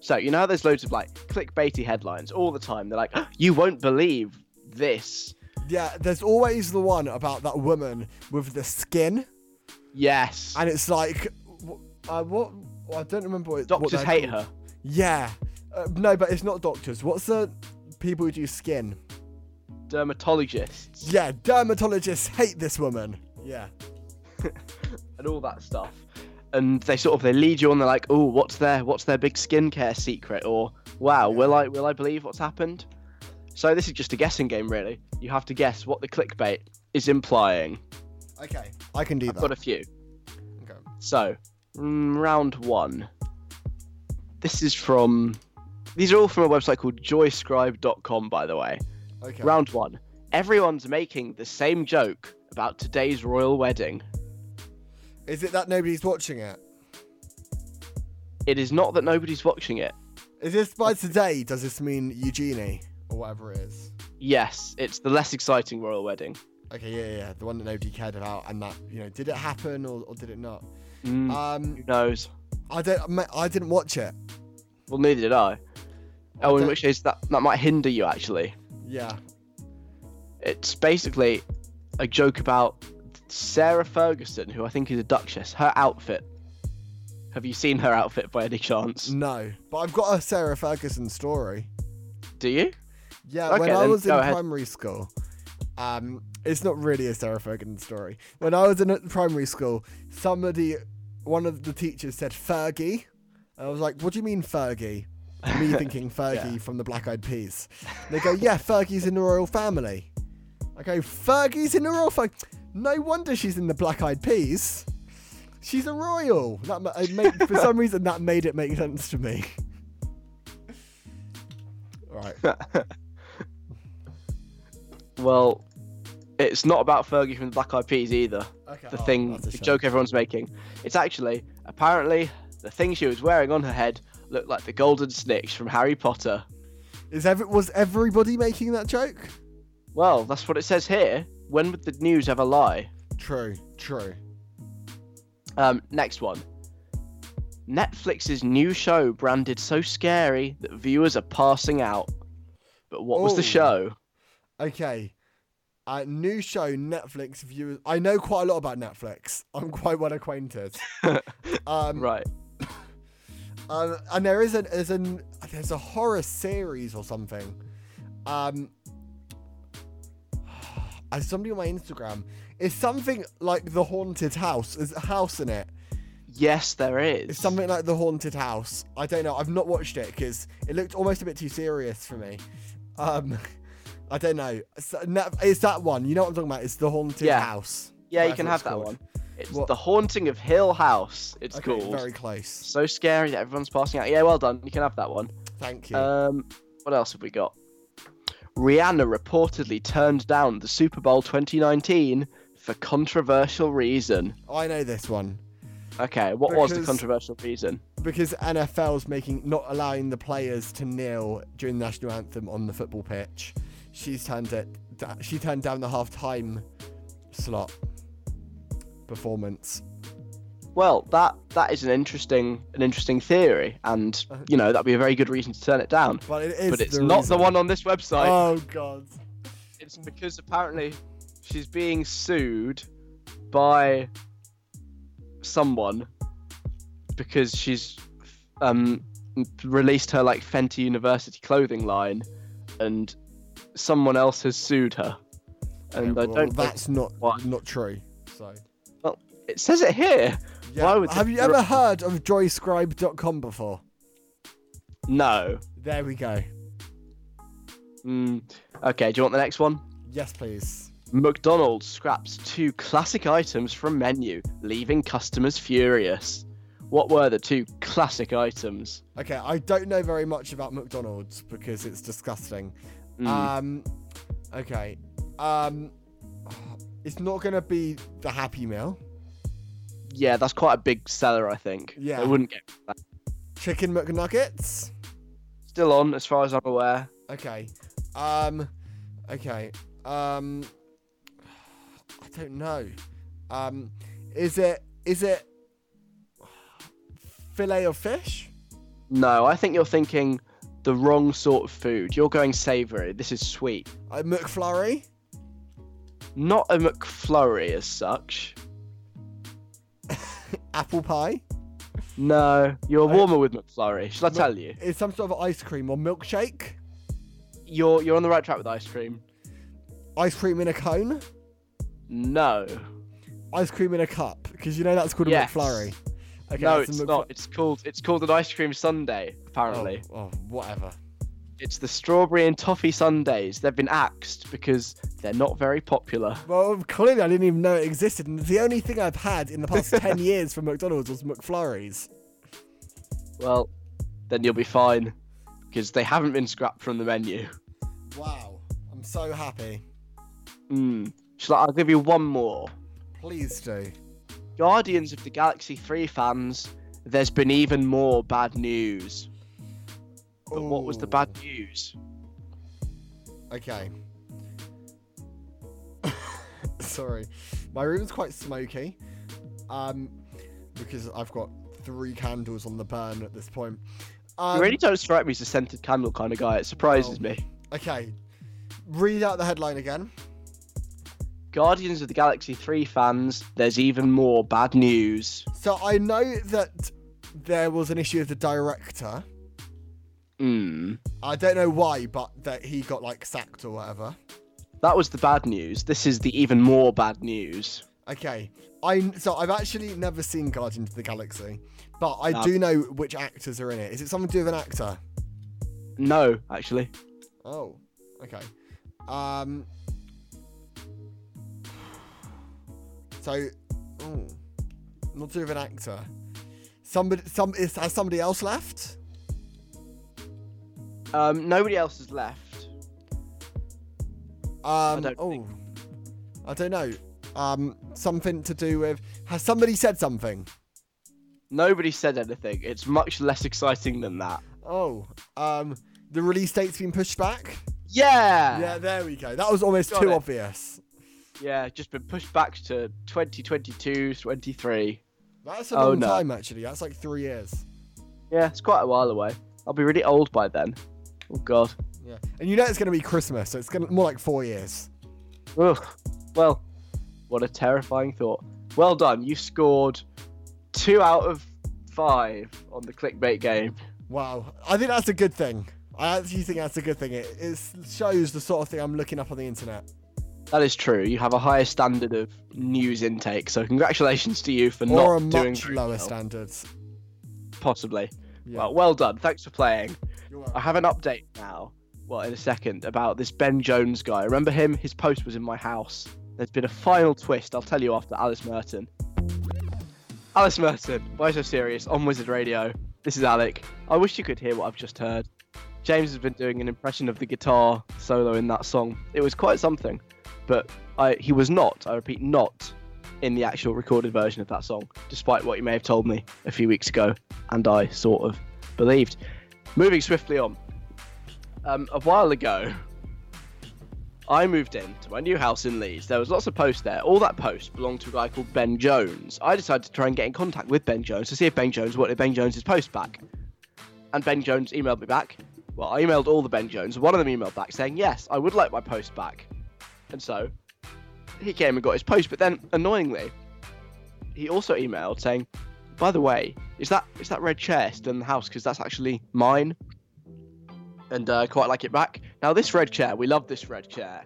So you know how there's loads of like clickbaity headlines all the time. They're like, "You won't believe this." Yeah, there's always the one about that woman with the skin. Yes. and it's like, uh, what? I don't remember what. what Doctors they're hate called. her. Yeah, uh, no, but it's not doctors. What's the people who do skin? Dermatologists Yeah, dermatologists hate this woman. Yeah, and all that stuff. And they sort of they lead you on. They're like, "Oh, what's their what's their big skincare secret?" Or, "Wow, will I will I believe what's happened?" So this is just a guessing game, really. You have to guess what the clickbait is implying. Okay, I can do I've that. got a few. Okay. So, mm, round one. This is from. These are all from a website called joyscribe.com, by the way. Okay. Round one. Everyone's making the same joke about today's royal wedding. Is it that nobody's watching it? It is not that nobody's watching it. Is this by today? Does this mean Eugenie or whatever it is? Yes, it's the less exciting royal wedding. Okay, yeah, yeah, the one that nobody cared about, and that you know, did it happen or, or did it not? Mm, Um, who knows? I don't, I didn't watch it. Well, neither did I. Oh, in which case that, that might hinder you, actually. Yeah. It's basically a joke about Sarah Ferguson, who I think is a duchess, her outfit. Have you seen her outfit by any chance? No, but I've got a Sarah Ferguson story. Do you? Yeah, when I was in ahead. primary school, um, it's not really a Sarah Ferguson story. When I was in primary school, somebody, one of the teachers said Fergie. And I was like, what do you mean Fergie? Me thinking Fergie from the Black Eyed Peas. They go, yeah, Fergie's in the royal family. I go, Fergie's in the royal family. No wonder she's in the Black Eyed Peas. She's a royal. That made, for some reason that made it make sense to me. Right. Well, it's not about Fergie from the Black Eyed Peas either. Okay. The oh, thing, the shame. joke everyone's making. It's actually apparently the thing she was wearing on her head looked like the golden snitch from Harry Potter. Is every, was everybody making that joke? Well, that's what it says here. When would the news ever lie? True, true. Um, next one. Netflix's new show branded so scary that viewers are passing out. But what was Oh. the show? Okay. Uh, new show Netflix viewers. I know quite a lot about Netflix. I'm quite well acquainted. um, Right. um, and there is a there's an there's a horror series or something. Um, as somebody on my Instagram, it's something like the haunted house. There's a house in it. Yes, there is. It's something like the haunted house. I don't know. I've not watched it because it looked almost a bit too serious for me. Um, I don't know. It's, it's that one. You know what I'm talking about? It's the haunted Yeah. house. Yeah, you can have that called. one. It's What- The Haunting of Hill House. It's Okay, called. very close. So scary that everyone's passing out. Yeah, well done. You can have that one. Thank you. Um, what else have we got? Rihanna reportedly turned down the Super Bowl 2019 for controversial reason. I know this one Okay, what was the controversial reason? because NFL's making not allowing the players to kneel during the national anthem on the football pitch. She's turned it. da- She turned down the half-time slot performance. Well, that that is an interesting an interesting theory, and Uh, you know that'd be a very good reason to turn it down. But it is. But it's the not reason. the one on this website. Oh god. It's because apparently she's being sued by someone because she's um released her like Fenty University clothing line, and someone else has sued her. And Okay, I don't. That's not why. not true. So. Well, It says it here. Yeah. Why would Have you ever heard of joyscribe.com before? No. There we go. Mm, okay. Do you want the next one? Yes, please. McDonald's scraps two classic items from menu, leaving customers furious. What were the two classic items? Okay, I don't know very much about McDonald's because it's disgusting. Mm, Um, okay. Um, it's not gonna be the Happy Meal. yeah, that's quite a big seller, I think. Yeah. They wouldn't get that. Chicken McNuggets. Still on, as far as I'm aware. Okay. Um, okay. Um, I don't know. Um, is it is it fillet of fish? No, I think you're thinking the wrong sort of food. You're going savoury. This is sweet. A McFlurry? Not a McFlurry as such. Apple pie? No, you're warmer with McFlurry. Shall I Mc- tell you? It's some sort of ice cream or milkshake? You're you're on the right track with ice cream. Ice cream in a cone? No. Ice cream in a cup? Because you know that's called a Yes. McFlurry. Okay, no, it's not. It's called it's called an ice cream sundae. Apparently, Oh, oh, whatever. it's the strawberry and toffee sundaes. They've been axed because they're not very popular. Well, clearly I didn't even know it existed, and the only thing I've had in the past 10 years from McDonald's was McFlurries. Well, then you'll be fine because they haven't been scrapped from the menu. Wow. I'm so happy. Hmm. Shall I, I'll give you one more. Please do. Guardians of the Galaxy 3 fans, there's been even more bad news. But what was the bad news? Okay. Sorry. My room's quite smoky. Um, because I've got three candles on the burn at this point. Um, you really don't strike me as a scented candle kind of guy. It surprises well- me. Okay. Read out the headline again. Guardians of the Galaxy 3 fans, there's even more bad news. So I know that there was an issue with the director. Hmm. I don't know why, but that he got like sacked or whatever. That was the bad news. This is the even more bad news. Okay, I so I've actually never seen Guardians of the Galaxy, but I do know which actors are in it. Is it something to do with an actor? No, actually. Oh, okay. Um. So, oh, not to do with an actor. Somebody, some is has somebody else left? Um, nobody else has left. Um. don't oh, I don't know. Um, something to do with. Has somebody said something? Nobody said anything. It's much less exciting than that. Oh, um, the release date's been pushed back. Yeah. Yeah, there we go. That was almost Got too it. obvious. Yeah, just been pushed back to 2022, 23. That's a Oh, long no. time, actually. That's like three years. Yeah, it's quite a while away. I'll be really old by then. Oh god. Yeah, and you know it's going to be Christmas, so it's going to more like four years. Ugh. Well, what a terrifying thought. Well done. You scored two out of five on the clickbait game. Wow, I think that's a good thing. I actually think that's a good thing. It, it shows the sort of thing I'm looking up on the internet. That is true. You have a higher standard of news intake, so congratulations to you for or not doing much lower well. standards. Possibly. Yeah. Well, well done. Thanks for playing. I have an update now. Well, in a second about this Ben Jones guy. Remember him? His post was in my house. There's been a final twist. I'll tell you after Alice Merton. Alice Merton, why so serious? On Wizard Radio. This is Alec. I wish you could hear what I've just heard. James has been doing an impression of the guitar solo in that song. It was quite something, but I he was not. I repeat, not in the actual recorded version of that song, despite what you may have told me a few weeks ago, and I sort of believed. Moving swiftly on. Um, a while ago, I moved in to my new house in Leeds. There was lots of posts there. All that post belonged to a guy called Ben Jones. I decided to try and get in contact with Ben Jones to see if Ben Jones wanted Ben Jones's post back. And Ben Jones emailed me back. Well, I emailed all the Ben Jones. One of them emailed back saying, yes, I would like my post back. And so he came and got his post. But then, annoyingly, he also emailed saying, by the way, is that is that red chair still in the house? Because that's actually mine. And uh, quite like it back. Now, this red chair, we love this red chair.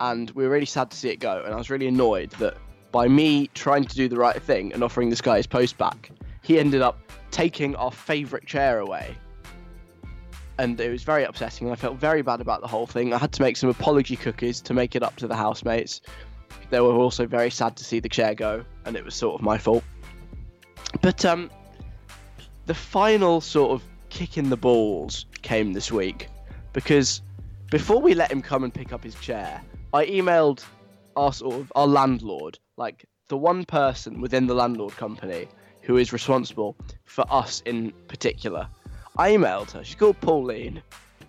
And we were really sad to see it go. And I was really annoyed that by me trying to do the right thing and offering this guy his post back, he ended up taking our favourite chair away. And it was very upsetting. And I felt very bad about the whole thing. I had to make some apology cookies to make it up to the housemates. They were also very sad to see the chair go, and it was sort of my fault. But um, the final sort of kick in the balls came this week because before we let him come and pick up his chair, I emailed our sort of our landlord, like the one person within the landlord company who is responsible for us in particular. I emailed her. She's called Pauline.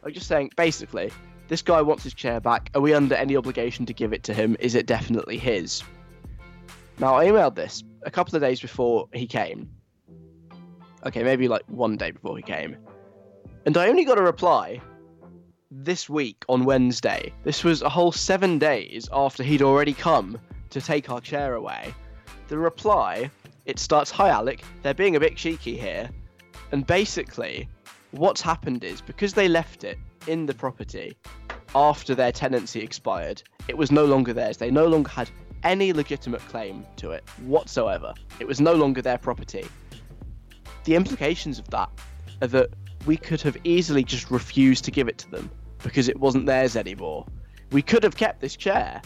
I'm just saying, basically, this guy wants his chair back. Are we under any obligation to give it to him? Is it definitely his? Now, I emailed this a couple of days before he came. Okay, maybe like one day before he came. And I only got a reply this week on Wednesday. This was a whole seven days after he'd already come to take our chair away. The reply, it starts Hi Alec, they're being a bit cheeky here. And basically, what's happened is because they left it in the property after their tenancy expired, it was no longer theirs. They no longer had any legitimate claim to it whatsoever. It was no longer their property. The implications of that are that we could have easily just refused to give it to them because it wasn't theirs anymore. We could have kept this chair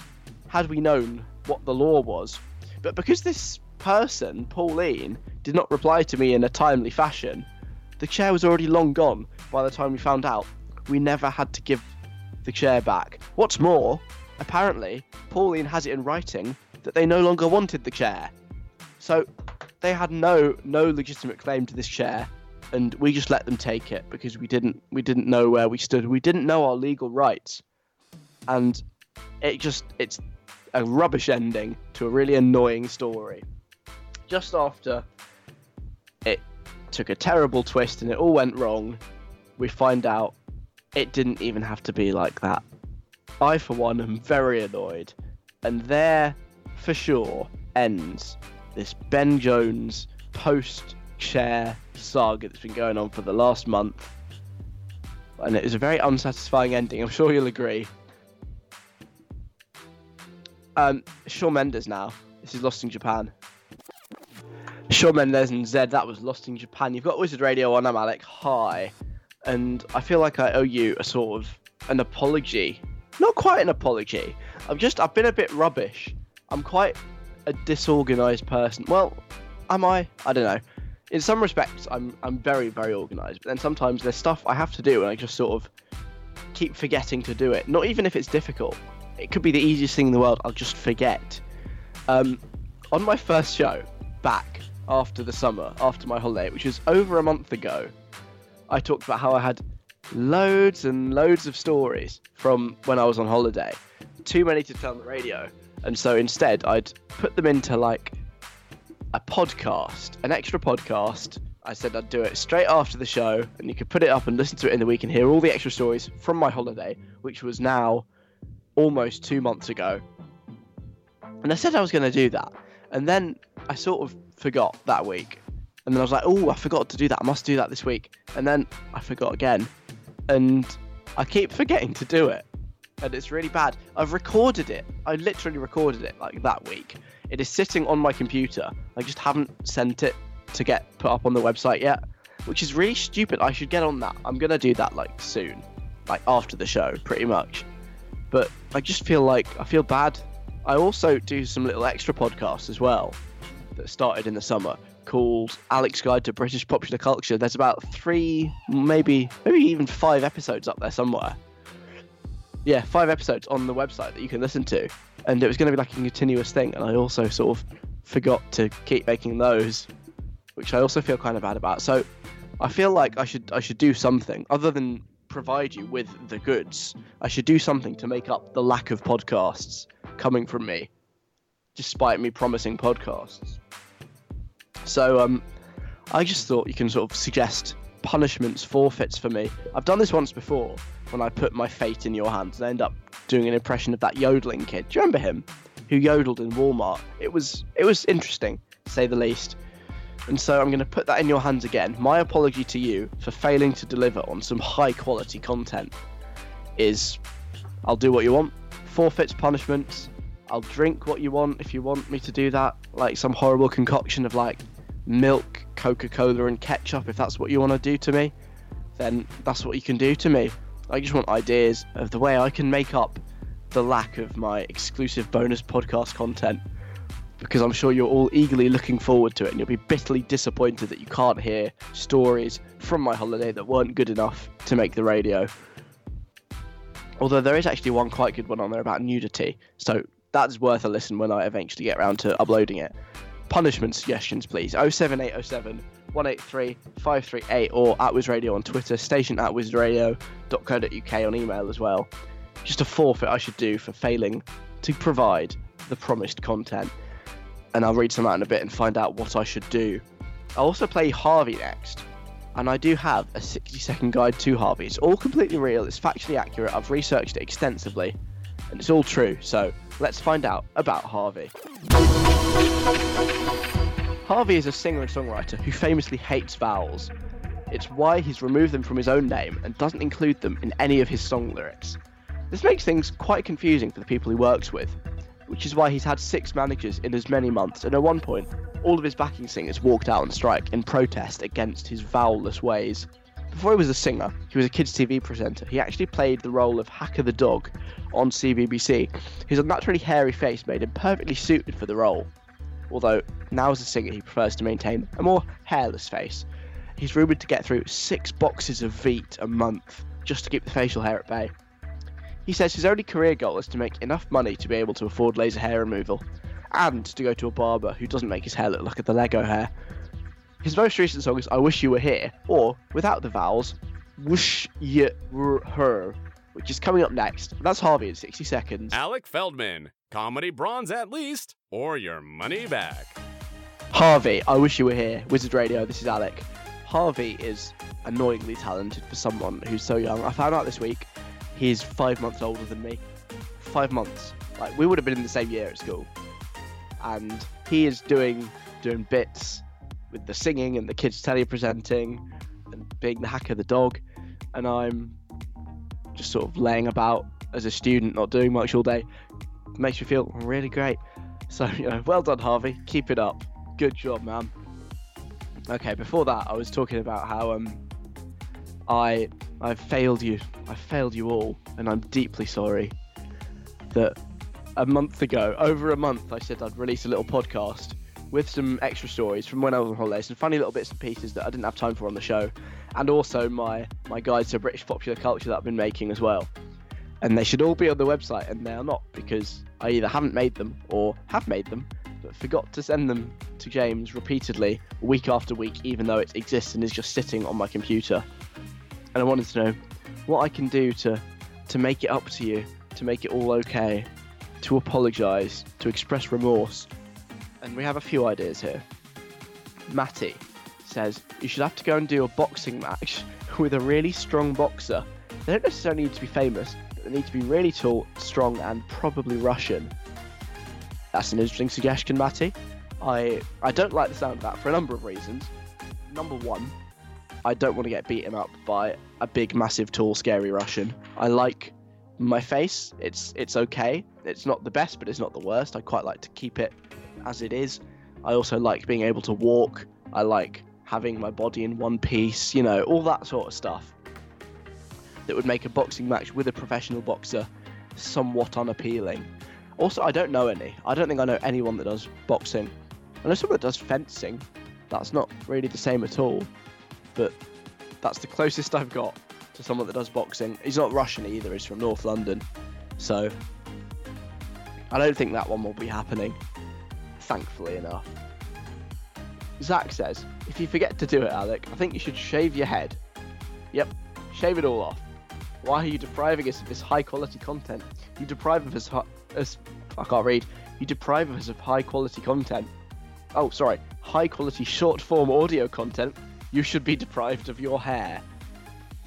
had we known what the law was. But because this person, Pauline, did not reply to me in a timely fashion, the chair was already long gone by the time we found out. We never had to give the chair back. What's more, apparently, Pauline has it in writing that they no longer wanted the chair. So they had no no legitimate claim to this chair, and we just let them take it because we didn't we didn't know where we stood. We didn't know our legal rights, and it just it's a rubbish ending to a really annoying story. Just after it took a terrible twist and it all went wrong, we find out it didn't even have to be like that. I, for one, am very annoyed, and there, for sure, ends this Ben Jones post chair saga that's been going on for the last month. And it was a very unsatisfying ending, I'm sure you'll agree. Um, Shawn Mendes now. This is Lost in Japan. Shawn Mendes and Zedd, that was Lost in Japan. You've got Wizard Radio on, I'm Alec. Hi. And I feel like I owe you a sort of an apology. Not quite an apology. I've just, I've been a bit rubbish. I'm quite a disorganized person. Well, am I? I don't know. In some respects, I'm I'm very very organized, but then sometimes there's stuff I have to do, and I just sort of keep forgetting to do it. Not even if it's difficult. It could be the easiest thing in the world. I'll just forget. Um, on my first show back after the summer, after my holiday, which was over a month ago, I talked about how I had loads and loads of stories from when I was on holiday. Too many to tell on the radio. And so instead, I'd put them into like a podcast, an extra podcast. I said I'd do it straight after the show, and you could put it up and listen to it in the week and hear all the extra stories from my holiday, which was now almost two months ago. And I said I was going to do that. And then I sort of forgot that week. And then I was like, oh, I forgot to do that. I must do that this week. And then I forgot again. And I keep forgetting to do it. And it's really bad. I've recorded it. I literally recorded it like that week. It is sitting on my computer. I just haven't sent it to get put up on the website yet, which is really stupid. I should get on that. I'm going to do that like soon, like after the show, pretty much. But I just feel like I feel bad. I also do some little extra podcasts as well that started in the summer called Alex Guide to British Popular Culture. There's about three, maybe, maybe even five episodes up there somewhere. Yeah, five episodes on the website that you can listen to, and it was going to be like a continuous thing. And I also sort of forgot to keep making those, which I also feel kind of bad about. So I feel like I should I should do something other than provide you with the goods. I should do something to make up the lack of podcasts coming from me, despite me promising podcasts. So um, I just thought you can sort of suggest punishments, forfeits for me. I've done this once before when I put my fate in your hands and I end up doing an impression of that yodeling kid. Do you remember him? Who yodeled in Walmart? It was it was interesting, to say the least. And so I'm going to put that in your hands again. My apology to you for failing to deliver on some high quality content is I'll do what you want. Forfeits, punishments. I'll drink what you want if you want me to do that. Like some horrible concoction of like milk, Coca Cola, and ketchup. If that's what you want to do to me, then that's what you can do to me. I just want ideas of the way I can make up the lack of my exclusive bonus podcast content because I'm sure you're all eagerly looking forward to it and you'll be bitterly disappointed that you can't hear stories from my holiday that weren't good enough to make the radio. Although there is actually one quite good one on there about nudity, so that's worth a listen when I eventually get around to uploading it. Punishment suggestions, please. 07807 183 538 or at Wiz Radio on Twitter, station at wizradio.co.uk on email as well. Just a forfeit I should do for failing to provide the promised content. And I'll read some out in a bit and find out what I should do. I'll also play HRVY next. And I do have a 60 second guide to HRVY. It's all completely real, it's factually accurate, I've researched it extensively, and it's all true. So let's find out about HRVY. HRVY is a singer and songwriter who famously hates vowels. It's why he's removed them from his own name and doesn't include them in any of his song lyrics. This makes things quite confusing for the people he works with, which is why he's had six managers in as many months, and at one point, all of his backing singers walked out on strike in protest against his vowelless ways. Before he was a singer, he was a kids' TV presenter. He actually played the role of Hacker T. Dog on CBBC. His unnaturally hairy face made him perfectly suited for the role. Although, now as a singer, he prefers to maintain a more hairless face. He's rumoured to get through six boxes of Veet a month just to keep the facial hair at bay. He says his only career goal is to make enough money to be able to afford laser hair removal, and to go to a barber who doesn't make his hair look like the Lego hair. His most recent song is I Wish You Were Here, or, without the vowels, Wish You Were Her, which is coming up next. That's HRVY in 60 seconds. Alec Feldman, comedy bronze at least, or your money back. HRVY, I Wish You Were Here, Wizard Radio, this is Alec. HRVY is annoyingly talented for someone who's so young. I found out this week he's five months older than me. Five months. Like, we would have been in the same year at school. And he is doing doing bits with the singing and the kids telepresenting and being the Hacker T. Dog, and I'm just sort of laying about as a student, not doing much all day. Makes me feel really great. So you know, well done, HRVY. Keep it up. Good job, man. Okay, before that, I was talking about how um I I failed you. I failed you all, and I'm deeply sorry that a month ago, over a month, I said I'd release a little podcast with some extra stories from when I was on holiday, some funny little bits and pieces that I didn't have time for on the show, and also my my guides to British popular culture that I've been making as well. And they should all be on the website, and they are not because I either haven't made them or have made them, but forgot to send them to James repeatedly, week after week, even though it exists and is just sitting on my computer. And I wanted to know what I can do to to make it up to you, to make it all okay, to apologise, to express remorse. And we have a few ideas here. Matty says you should have to go and do a boxing match with a really strong boxer. They don't necessarily need to be famous, but they need to be really tall, strong, and probably Russian. That's an interesting suggestion, Matty. I I don't like the sound of that for a number of reasons. Number one, I don't want to get beaten up by a big, massive, tall, scary Russian. I like my face. It's it's okay. It's not the best, but it's not the worst. I quite like to keep it as it is. I also like being able to walk. I like having my body in one piece. You know, all that sort of stuff. That would make a boxing match with a professional boxer somewhat unappealing. Also, I don't know any. I don't think I know anyone that does boxing. I know someone that does fencing. That's not really the same at all. But that's the closest I've got to someone that does boxing. He's not Russian either, he's from North London. So I don't think that one will be happening, thankfully enough. Zach says, if you forget to do it, Alec, I think you should shave your head. Yep, shave it all off. Why are you depriving us of this high quality content? You deprive us of us I can't read. You deprive us of high quality content. Oh, sorry, high quality short form audio content. You should be deprived of your hair.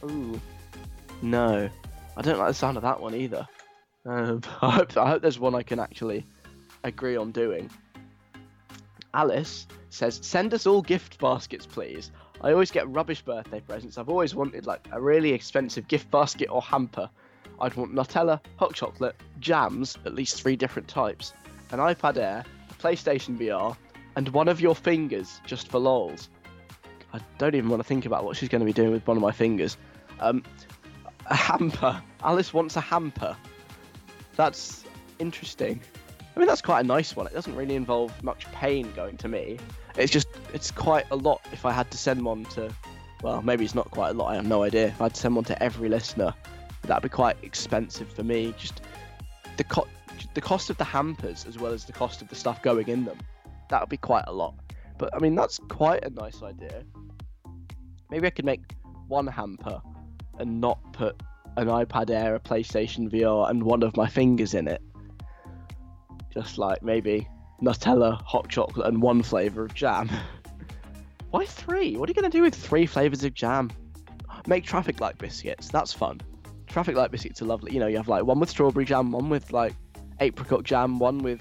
Ooh, no, I don't like the sound of that one either. Um, I hope I hope there's one I can actually agree on doing. Alice says, "Send us all gift baskets, please. I always get rubbish birthday presents. I've always wanted like a really expensive gift basket or hamper. I'd want Nutella, hot chocolate, jams, at least three different types, an iPad Air, a PlayStation VR, and one of your fingers just for lols. I don't even want to think about what she's going to be doing with one of my fingers. Um, a hamper. Alice wants a hamper. That's interesting. I mean, that's quite a nice one. It doesn't really involve much pain going to me. It's just, it's quite a lot if I had to send one to, well, maybe it's not quite a lot, I have no idea. If I had to send one to every listener, that'd be quite expensive for me. Just the, co- the cost of the hampers as well as the cost of the stuff going in them, that would be quite a lot. But I mean, that's quite a nice idea. Maybe I could make one hamper and not put an iPad Air, a PlayStation VR, and one of my fingers in it. Just like maybe Nutella, hot chocolate, and one flavour of jam. Why three? What are you going to do with three flavours of jam? Make traffic light biscuits. That's fun. Traffic light biscuits are lovely. You know, you have like one with strawberry jam, one with like apricot jam, one with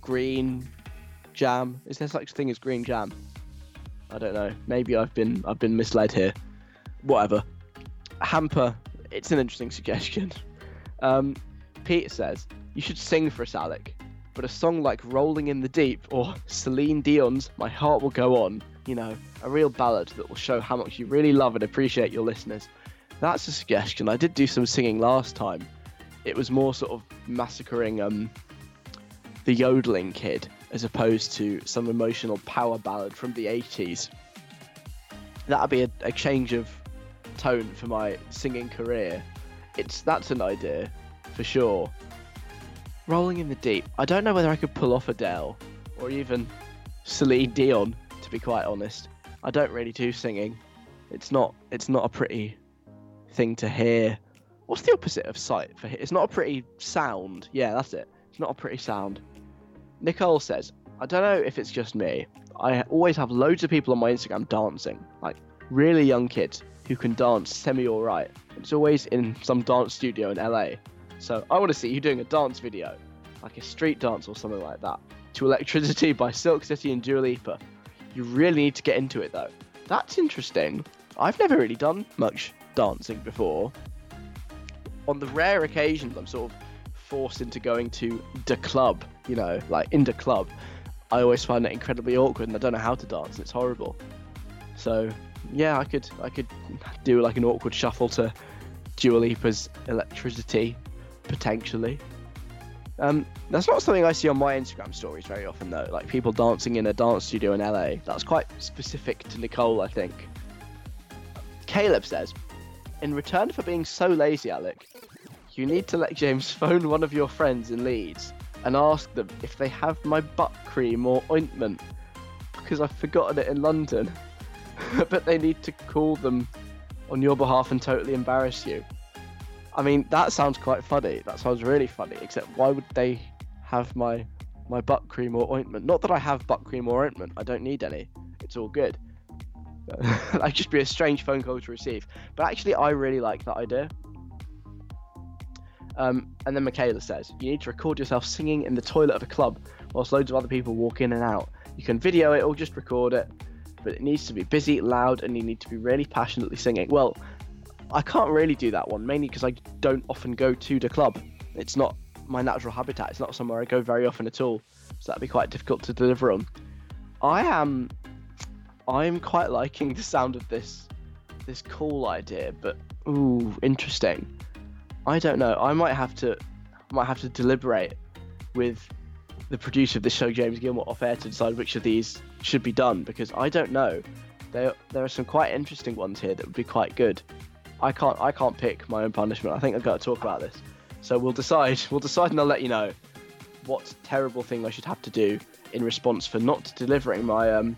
green jam. Is there such a thing as green jam? I don't know. Maybe I've been I've been misled here. Whatever. Hamper. It's an interesting suggestion. Um, Pete says you should sing for us, Alec. But a song like "Rolling in the Deep" or Celine Dion's "My Heart Will Go On," you know, a real ballad that will show how much you really love and appreciate your listeners. That's a suggestion. I did do some singing last time. It was more sort of massacring um, the yodeling kid as opposed to some emotional power ballad from the 80s. That'd be a, a change of tone for my singing career. It's that's an idea for sure. Rolling in the deep. I don't know whether I could pull off Adele or even Celine Dion. To be quite honest, I don't really do singing. It's not. It's not a pretty thing to hear. What's the opposite of sight for? It's not a pretty sound. Yeah, that's it. It's not a pretty sound. Nicole says, I don't know if it's just me. I always have loads of people on my Instagram dancing, like really young kids who can dance semi alright. It's always in some dance studio in LA. So I want to see you doing a dance video, like a street dance or something like that, to Electricity by Silk City and Dua Lipa. You really need to get into it though. That's interesting. I've never really done much dancing before. On the rare occasions I'm sort of forced into going to the club, you know, like in the club, I always find it incredibly awkward and I don't know how to dance. It's horrible. So yeah, I could I could do like an awkward shuffle to Dua Lipa's Electricity, potentially. Um, that's not something I see on my Instagram stories very often though. Like people dancing in a dance studio in LA. That's quite specific to Nicole, I think. Caleb says, in return for being so lazy, Alec, you need to let James phone one of your friends in Leeds and ask them if they have my butt cream or ointment because I've forgotten it in London. but they need to call them on your behalf and totally embarrass you. I mean, that sounds quite funny. That sounds really funny. Except, why would they have my my butt cream or ointment? Not that I have butt cream or ointment. I don't need any. It's all good. That'd just be a strange phone call to receive. But actually, I really like that idea. Um, and then Michaela says, you need to record yourself singing in the toilet of a club whilst loads of other people walk in and out. You can video it or just record it, but it needs to be busy, loud, and you need to be really passionately singing. Well, I can't really do that one, mainly because I don't often go to the club. It's not my natural habitat. It's not somewhere I go very often at all, so that'd be quite difficult to deliver on. I am, I'm quite liking the sound of this, this cool idea, but ooh, interesting. I don't know. I might have to, might have to deliberate with the producer of this show, James Gilmore, off air to decide which of these should be done because I don't know. There, there are some quite interesting ones here that would be quite good. I can't, I can't pick my own punishment. I think I've got to talk about this. So we'll decide. We'll decide, and I'll let you know what terrible thing I should have to do in response for not delivering my um.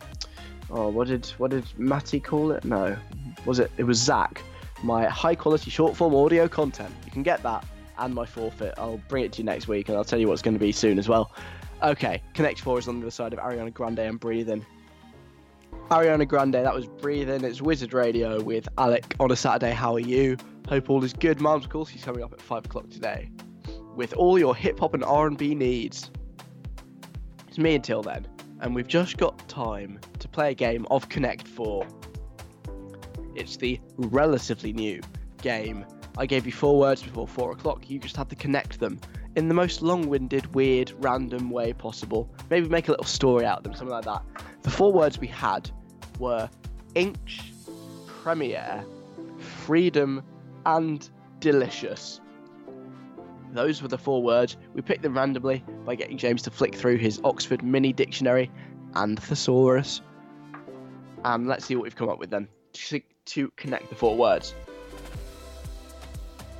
Oh, what did what did Matty call it? No, was it? It was Zach. My high quality short form audio content. You can get that and my forfeit. I'll bring it to you next week, and I'll tell you what it's going to be soon as well. Okay, Connect Four is on the other side of Ariana Grande and Breathing. Ariana Grande, that was Breathing. It's Wizard Radio with Alec on a Saturday. How are you? Hope all is good. Mum's call. She's coming up at five o'clock today with all your hip hop and R&B needs. It's me until then, and we've just got time to play a game of Connect Four. It's the relatively new game. I gave you four words before four o'clock. You just have to connect them in the most long-winded, weird, random way possible. Maybe make a little story out of them, something like that. The four words we had were inch, premiere, freedom, and delicious. Those were the four words. We picked them randomly by getting James to flick through his Oxford mini dictionary and thesaurus. And let's see what we've come up with then to, connect the four words.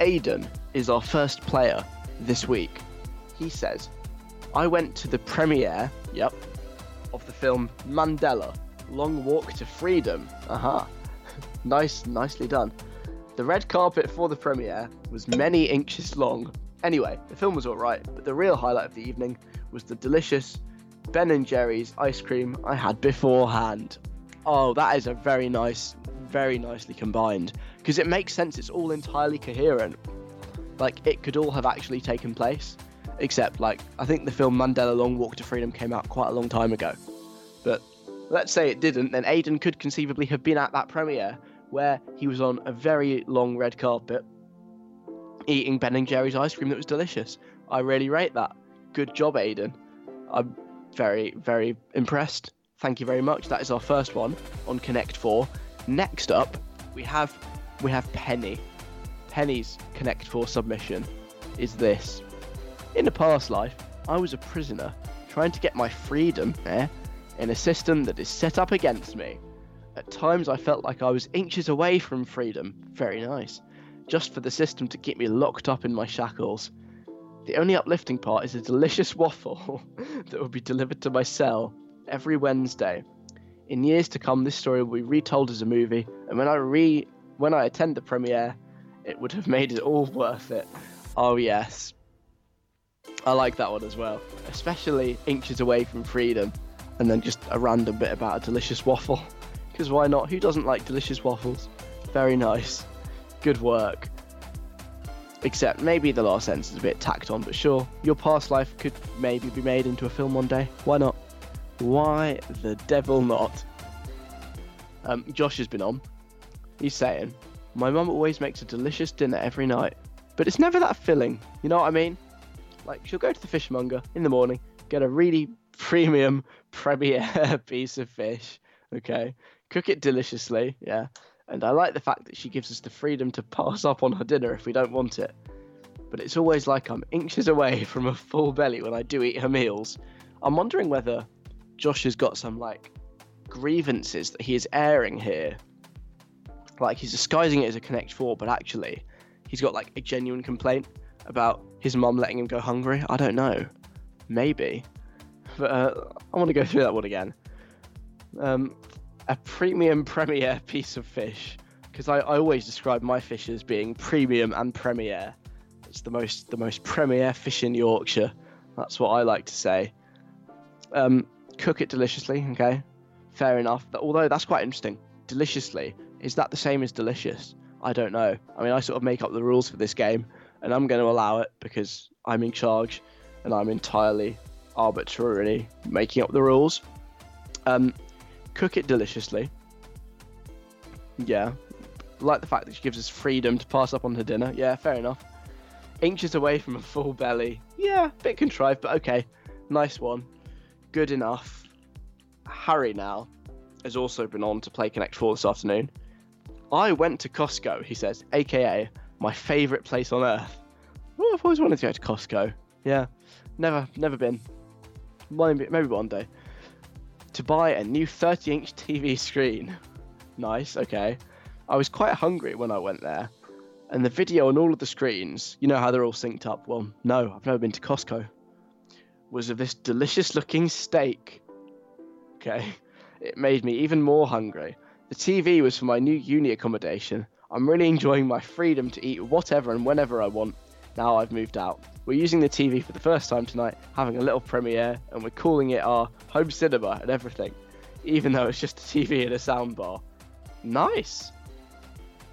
Aidan is our first player this week. He says, I went to the premiere, yep, of the film Mandela Long Walk to Freedom. Uh-huh. Aha. nice, nicely done. The red carpet for the premiere was many inches long. Anyway, the film was alright, but the real highlight of the evening was the delicious Ben and Jerry's ice cream I had beforehand. Oh, that is a very nice, very nicely combined. Because it makes sense, it's all entirely coherent. Like, it could all have actually taken place. Except, like, I think the film Mandela Long Walk to Freedom came out quite a long time ago. But let's say it didn't, then Aidan could conceivably have been at that premiere where he was on a very long red carpet eating Ben and Jerry's ice cream that was delicious. I really rate that. Good job, Aidan. I'm very, very impressed. Thank you very much. That is our first one on Connect 4. Next up, we have we have Penny. Penny's Connect 4 submission is this. In a past life, I was a prisoner trying to get my freedom eh, in a system that is set up against me. At times I felt like I was inches away from freedom. Very nice. Just for the system to keep me locked up in my shackles. The only uplifting part is a delicious waffle that will be delivered to my cell every Wednesday. In years to come, this story will be retold as a movie, and when I re when I attend the premiere, it would have made it all worth it. Oh yes, I like that one as well, especially inches away from freedom, and then just a random bit about a delicious waffle. Because why not? Who doesn't like delicious waffles? Very nice. Good work. Except maybe the last sentence is a bit tacked on, but sure, your past life could maybe be made into a film one day. Why not? Why the devil not? Um, Josh has been on. He's saying, My mum always makes a delicious dinner every night, but it's never that filling. You know what I mean? Like, she'll go to the fishmonger in the morning, get a really premium premier piece of fish, okay? Cook it deliciously, yeah. And I like the fact that she gives us the freedom to pass up on her dinner if we don't want it. But it's always like I'm inches away from a full belly when I do eat her meals. I'm wondering whether Josh has got some like grievances that he is airing here. Like he's disguising it as a Connect 4, but actually he's got like a genuine complaint about his mum letting him go hungry. I don't know. Maybe. But uh, I want to go through that one again. Um, a premium premier piece of fish. Because I, I always describe my fish as being premium and premier. It's the most the most premier fish in Yorkshire. That's what I like to say. Um, cook it deliciously, okay? Fair enough. Although that's quite interesting. Deliciously, is that the same as delicious? I don't know. I mean, I sort of make up the rules for this game, and I'm going to allow it because I'm in charge, and I'm entirely arbitrarily making up the rules. Um, cook it deliciously. Yeah, like the fact that she gives us freedom to pass up on her dinner. Yeah, fair enough. Inches away from a full belly. Yeah, a bit contrived, but okay. Nice one. Good enough. Harry now has also been on to play Connect 4 this afternoon. I went to Costco, he says, aka my favourite place on earth. Well, I've always wanted to go to Costco. Yeah, never, never been. Maybe, maybe one day. To buy a new 30 inch TV screen. Nice, okay. I was quite hungry when I went there. And the video on all of the screens, you know how they're all synced up? Well, no, I've never been to Costco. Was of this delicious looking steak. Okay. It made me even more hungry. The TV was for my new uni accommodation. I'm really enjoying my freedom to eat whatever and whenever I want. Now I've moved out. We're using the TV for the first time tonight, having a little premiere, and we're calling it our home cinema and everything, even though it's just a TV and a soundbar. Nice.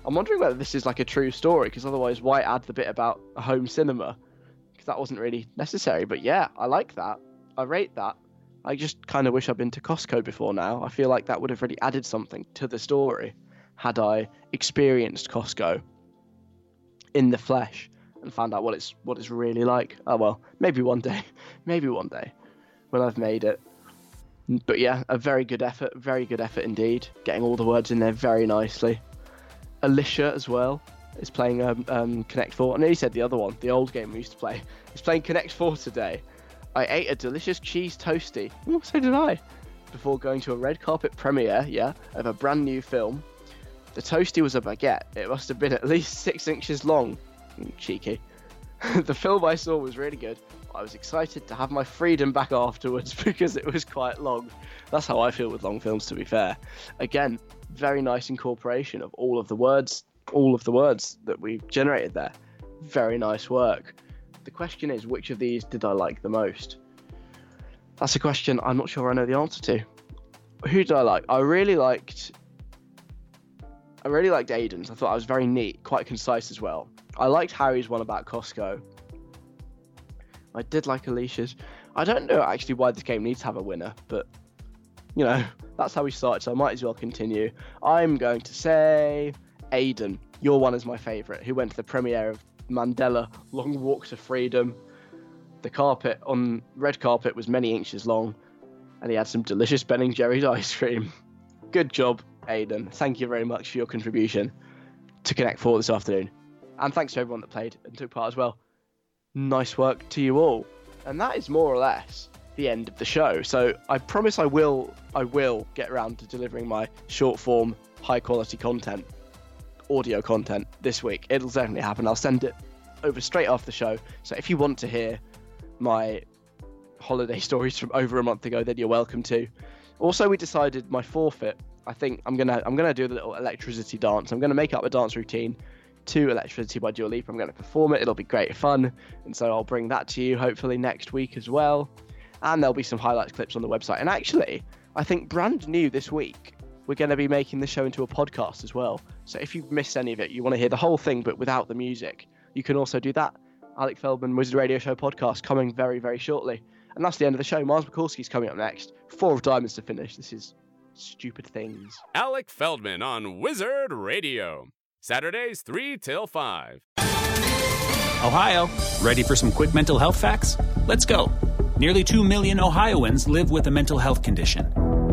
I'm wondering whether this is like a true story, because otherwise, why add the bit about a home cinema? Because that wasn't really necessary. But yeah, I like that. I rate that. I just kind of wish I'd been to Costco before now. I feel like that would have really added something to the story had I experienced Costco in the flesh and found out what it's what it's really like. Oh well, maybe one day, maybe one day when I've made it. But yeah, a very good effort, very good effort indeed. Getting all the words in there very nicely. Alicia as well is playing um, um, Connect 4. I you said the other one, the old game we used to play. Is playing Connect 4 today. I ate a delicious cheese toasty. Oh, so did I. Before going to a red carpet premiere, yeah, of a brand new film. The toasty was a baguette. It must have been at least six inches long. Mm, Cheeky. the film I saw was really good. I was excited to have my freedom back afterwards because it was quite long. That's how I feel with long films, to be fair. Again, very nice incorporation of all of the words, all of the words that we generated there. Very nice work. The question is, which of these did I like the most? That's a question I'm not sure I know the answer to. Who did I like? I really liked. I really liked Aiden's. I thought I was very neat, quite concise as well. I liked Harry's one about Costco. I did like Alicia's. I don't know actually why this game needs to have a winner, but you know, that's how we started, so I might as well continue. I'm going to say Aiden. Your one is my favourite, who went to the premiere of Mandela Long Walk to Freedom. The carpet on red carpet was many inches long, and he had some delicious Ben and Jerry's ice cream. Good job, Aiden. Thank you very much for your contribution to Connect 4 this afternoon. And thanks to everyone that played and took part as well. Nice work to you all. And that is more or less the end of the show. So I promise I will I will get around to delivering my short form, high quality content, audio content this week. It'll definitely happen. I'll send it over straight after the show. So if you want to hear my holiday stories from over a month ago, then you're welcome to. Also, we decided my forfeit. I think I'm gonna I'm gonna do the little electricity dance. I'm gonna make up a dance routine to Electricity by Dua Lipa. I'm to perform it. It'll be great fun. And so I'll bring that to you hopefully next week as well. And there'll be some highlights clips on the website. And actually, I think brand new this week, we're going to be making the show into a podcast as well. So if you've missed any of it, you want to hear the whole thing but without the music, you can also do that. Alec Feldman Wizard Radio Show podcast coming very, very shortly. And that's the end of the show. Mars Mikulski's coming up next. Four of Diamonds to finish. This is stupid things. Alec Feldman on Wizard Radio. Saturdays 3 till 5. Ohio, ready for some quick mental health facts? Let's go. Nearly 2 million Ohioans live with a mental health condition.